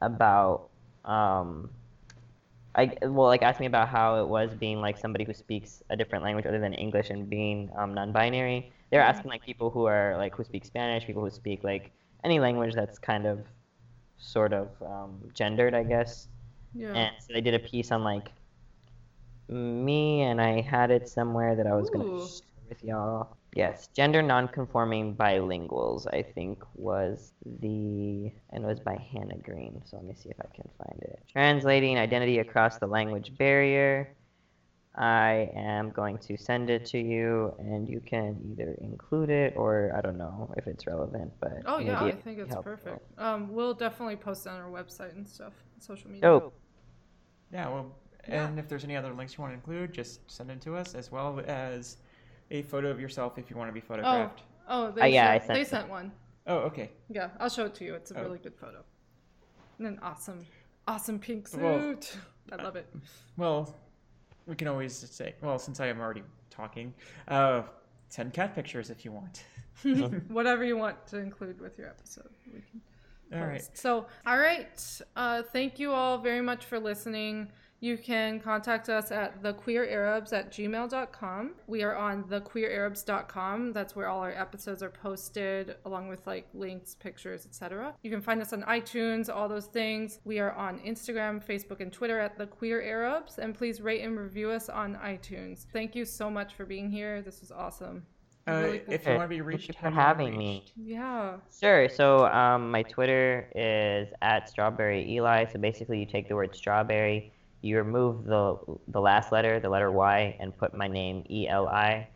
S3: about um. I, well, like asked me about how it was being like somebody who speaks a different language other than English and being um, non-binary. They're
S1: Mhm.
S3: asking like people who are like who speak Spanish, people who speak like any language that's kind of sort of um, gendered, I guess.
S1: Yeah.
S3: And so they did a piece on like me, and I had it somewhere that I was gonna share with y'all. Yes, gender nonconforming bilinguals, I think was the and it was by Hannah Green. So let me see if I can find it. Translating identity across the language barrier. I am going to send it to you, and you can either include it or I don't know if it's relevant, but
S1: oh yeah, I think it's
S3: help
S1: perfect. Um, we'll definitely post it on our website and stuff, social media.
S3: Oh,
S2: Yeah, well,
S1: Yeah.
S2: and if there's any other links you want to include, just send them to us, as well as a photo of yourself if you want to be photographed.
S1: Oh, oh, they
S3: Uh, yeah, I
S1: sent,
S3: sent
S1: they
S3: it.
S1: sent one.
S2: Oh, okay.
S1: Yeah, I'll show it to you. It's a
S2: Oh.
S1: really good photo. And an awesome, awesome pink suit.
S2: Well,
S1: I love it.
S2: Well, we can always say, well, since I am already talking, uh, send cat pictures if you want.
S1: Whatever you want to include with your episode, we can.
S2: All right.
S1: So, all right. Uh, thank you all very much for listening. You can contact us at thequeerarabs at gmail.com. We are on thequeerarabs.com. That's where all our episodes are posted, along with like links, pictures, etc. You can find us on iTunes, all those things. We are on Instagram, Facebook, and Twitter at The Queer Arabs. And please rate and review us on iTunes. Thank you so much for being here. This was awesome.
S2: Uh,
S1: Really cool.
S2: if you want to be
S3: thank
S2: reached,
S3: you for
S2: do you wanna be
S3: having me.
S1: Yeah.
S3: Sure. So um, my Twitter is at strawberry Eli. So basically, you take the word strawberry, you remove the the last letter, the letter Y, and put my name E L I.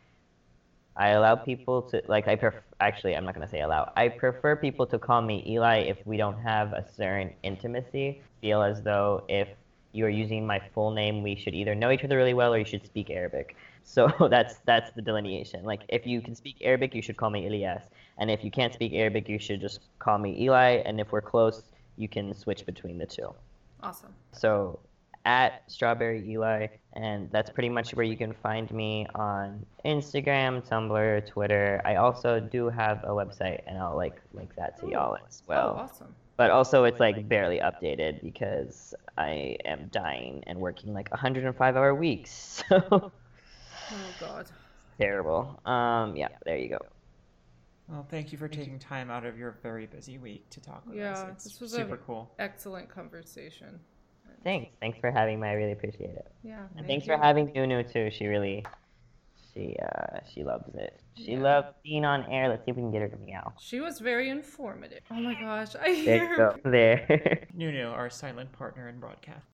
S3: I allow people to like I pref- actually I'm not gonna say allow. I prefer people to call me Eli if we don't have a certain intimacy. Feel as though if you are using my full name, we should either know each other really well or you should speak Arabic. So that's that's the delineation. Like if you can speak Arabic, you should call me Elias, and if you can't speak Arabic, you should just call me Eli. And if we're close, you can switch between the two.
S1: Awesome.
S3: So at Strawberry Eli, and that's pretty much where you can find me on Instagram, Tumblr, Twitter. I also do have a website, and I'll like link that to y'all as well.
S1: oh, awesome.
S3: But also, it's like barely updated because I am dying and working like 105 hour weeks. So
S1: Oh God.
S3: terrible. Um, yeah, there you go.
S2: Well, thank you for taking time out of your very busy week to talk with us.
S1: Yeah,
S2: It's
S1: this was
S2: super
S1: a
S2: cool.
S1: excellent conversation.
S3: Thanks. Thanks for having me. I really appreciate it.
S1: Yeah.
S3: And
S1: thank
S3: thanks
S1: you.
S3: for having Nunu too. She really, she uh, she loves it. She
S1: Yeah.
S3: loves being on air. Let's see if we can get her to meow.
S1: She was very informative. Oh my gosh, I
S3: There
S1: hear
S3: you go. There.
S2: Nunu, our silent partner in broadcast.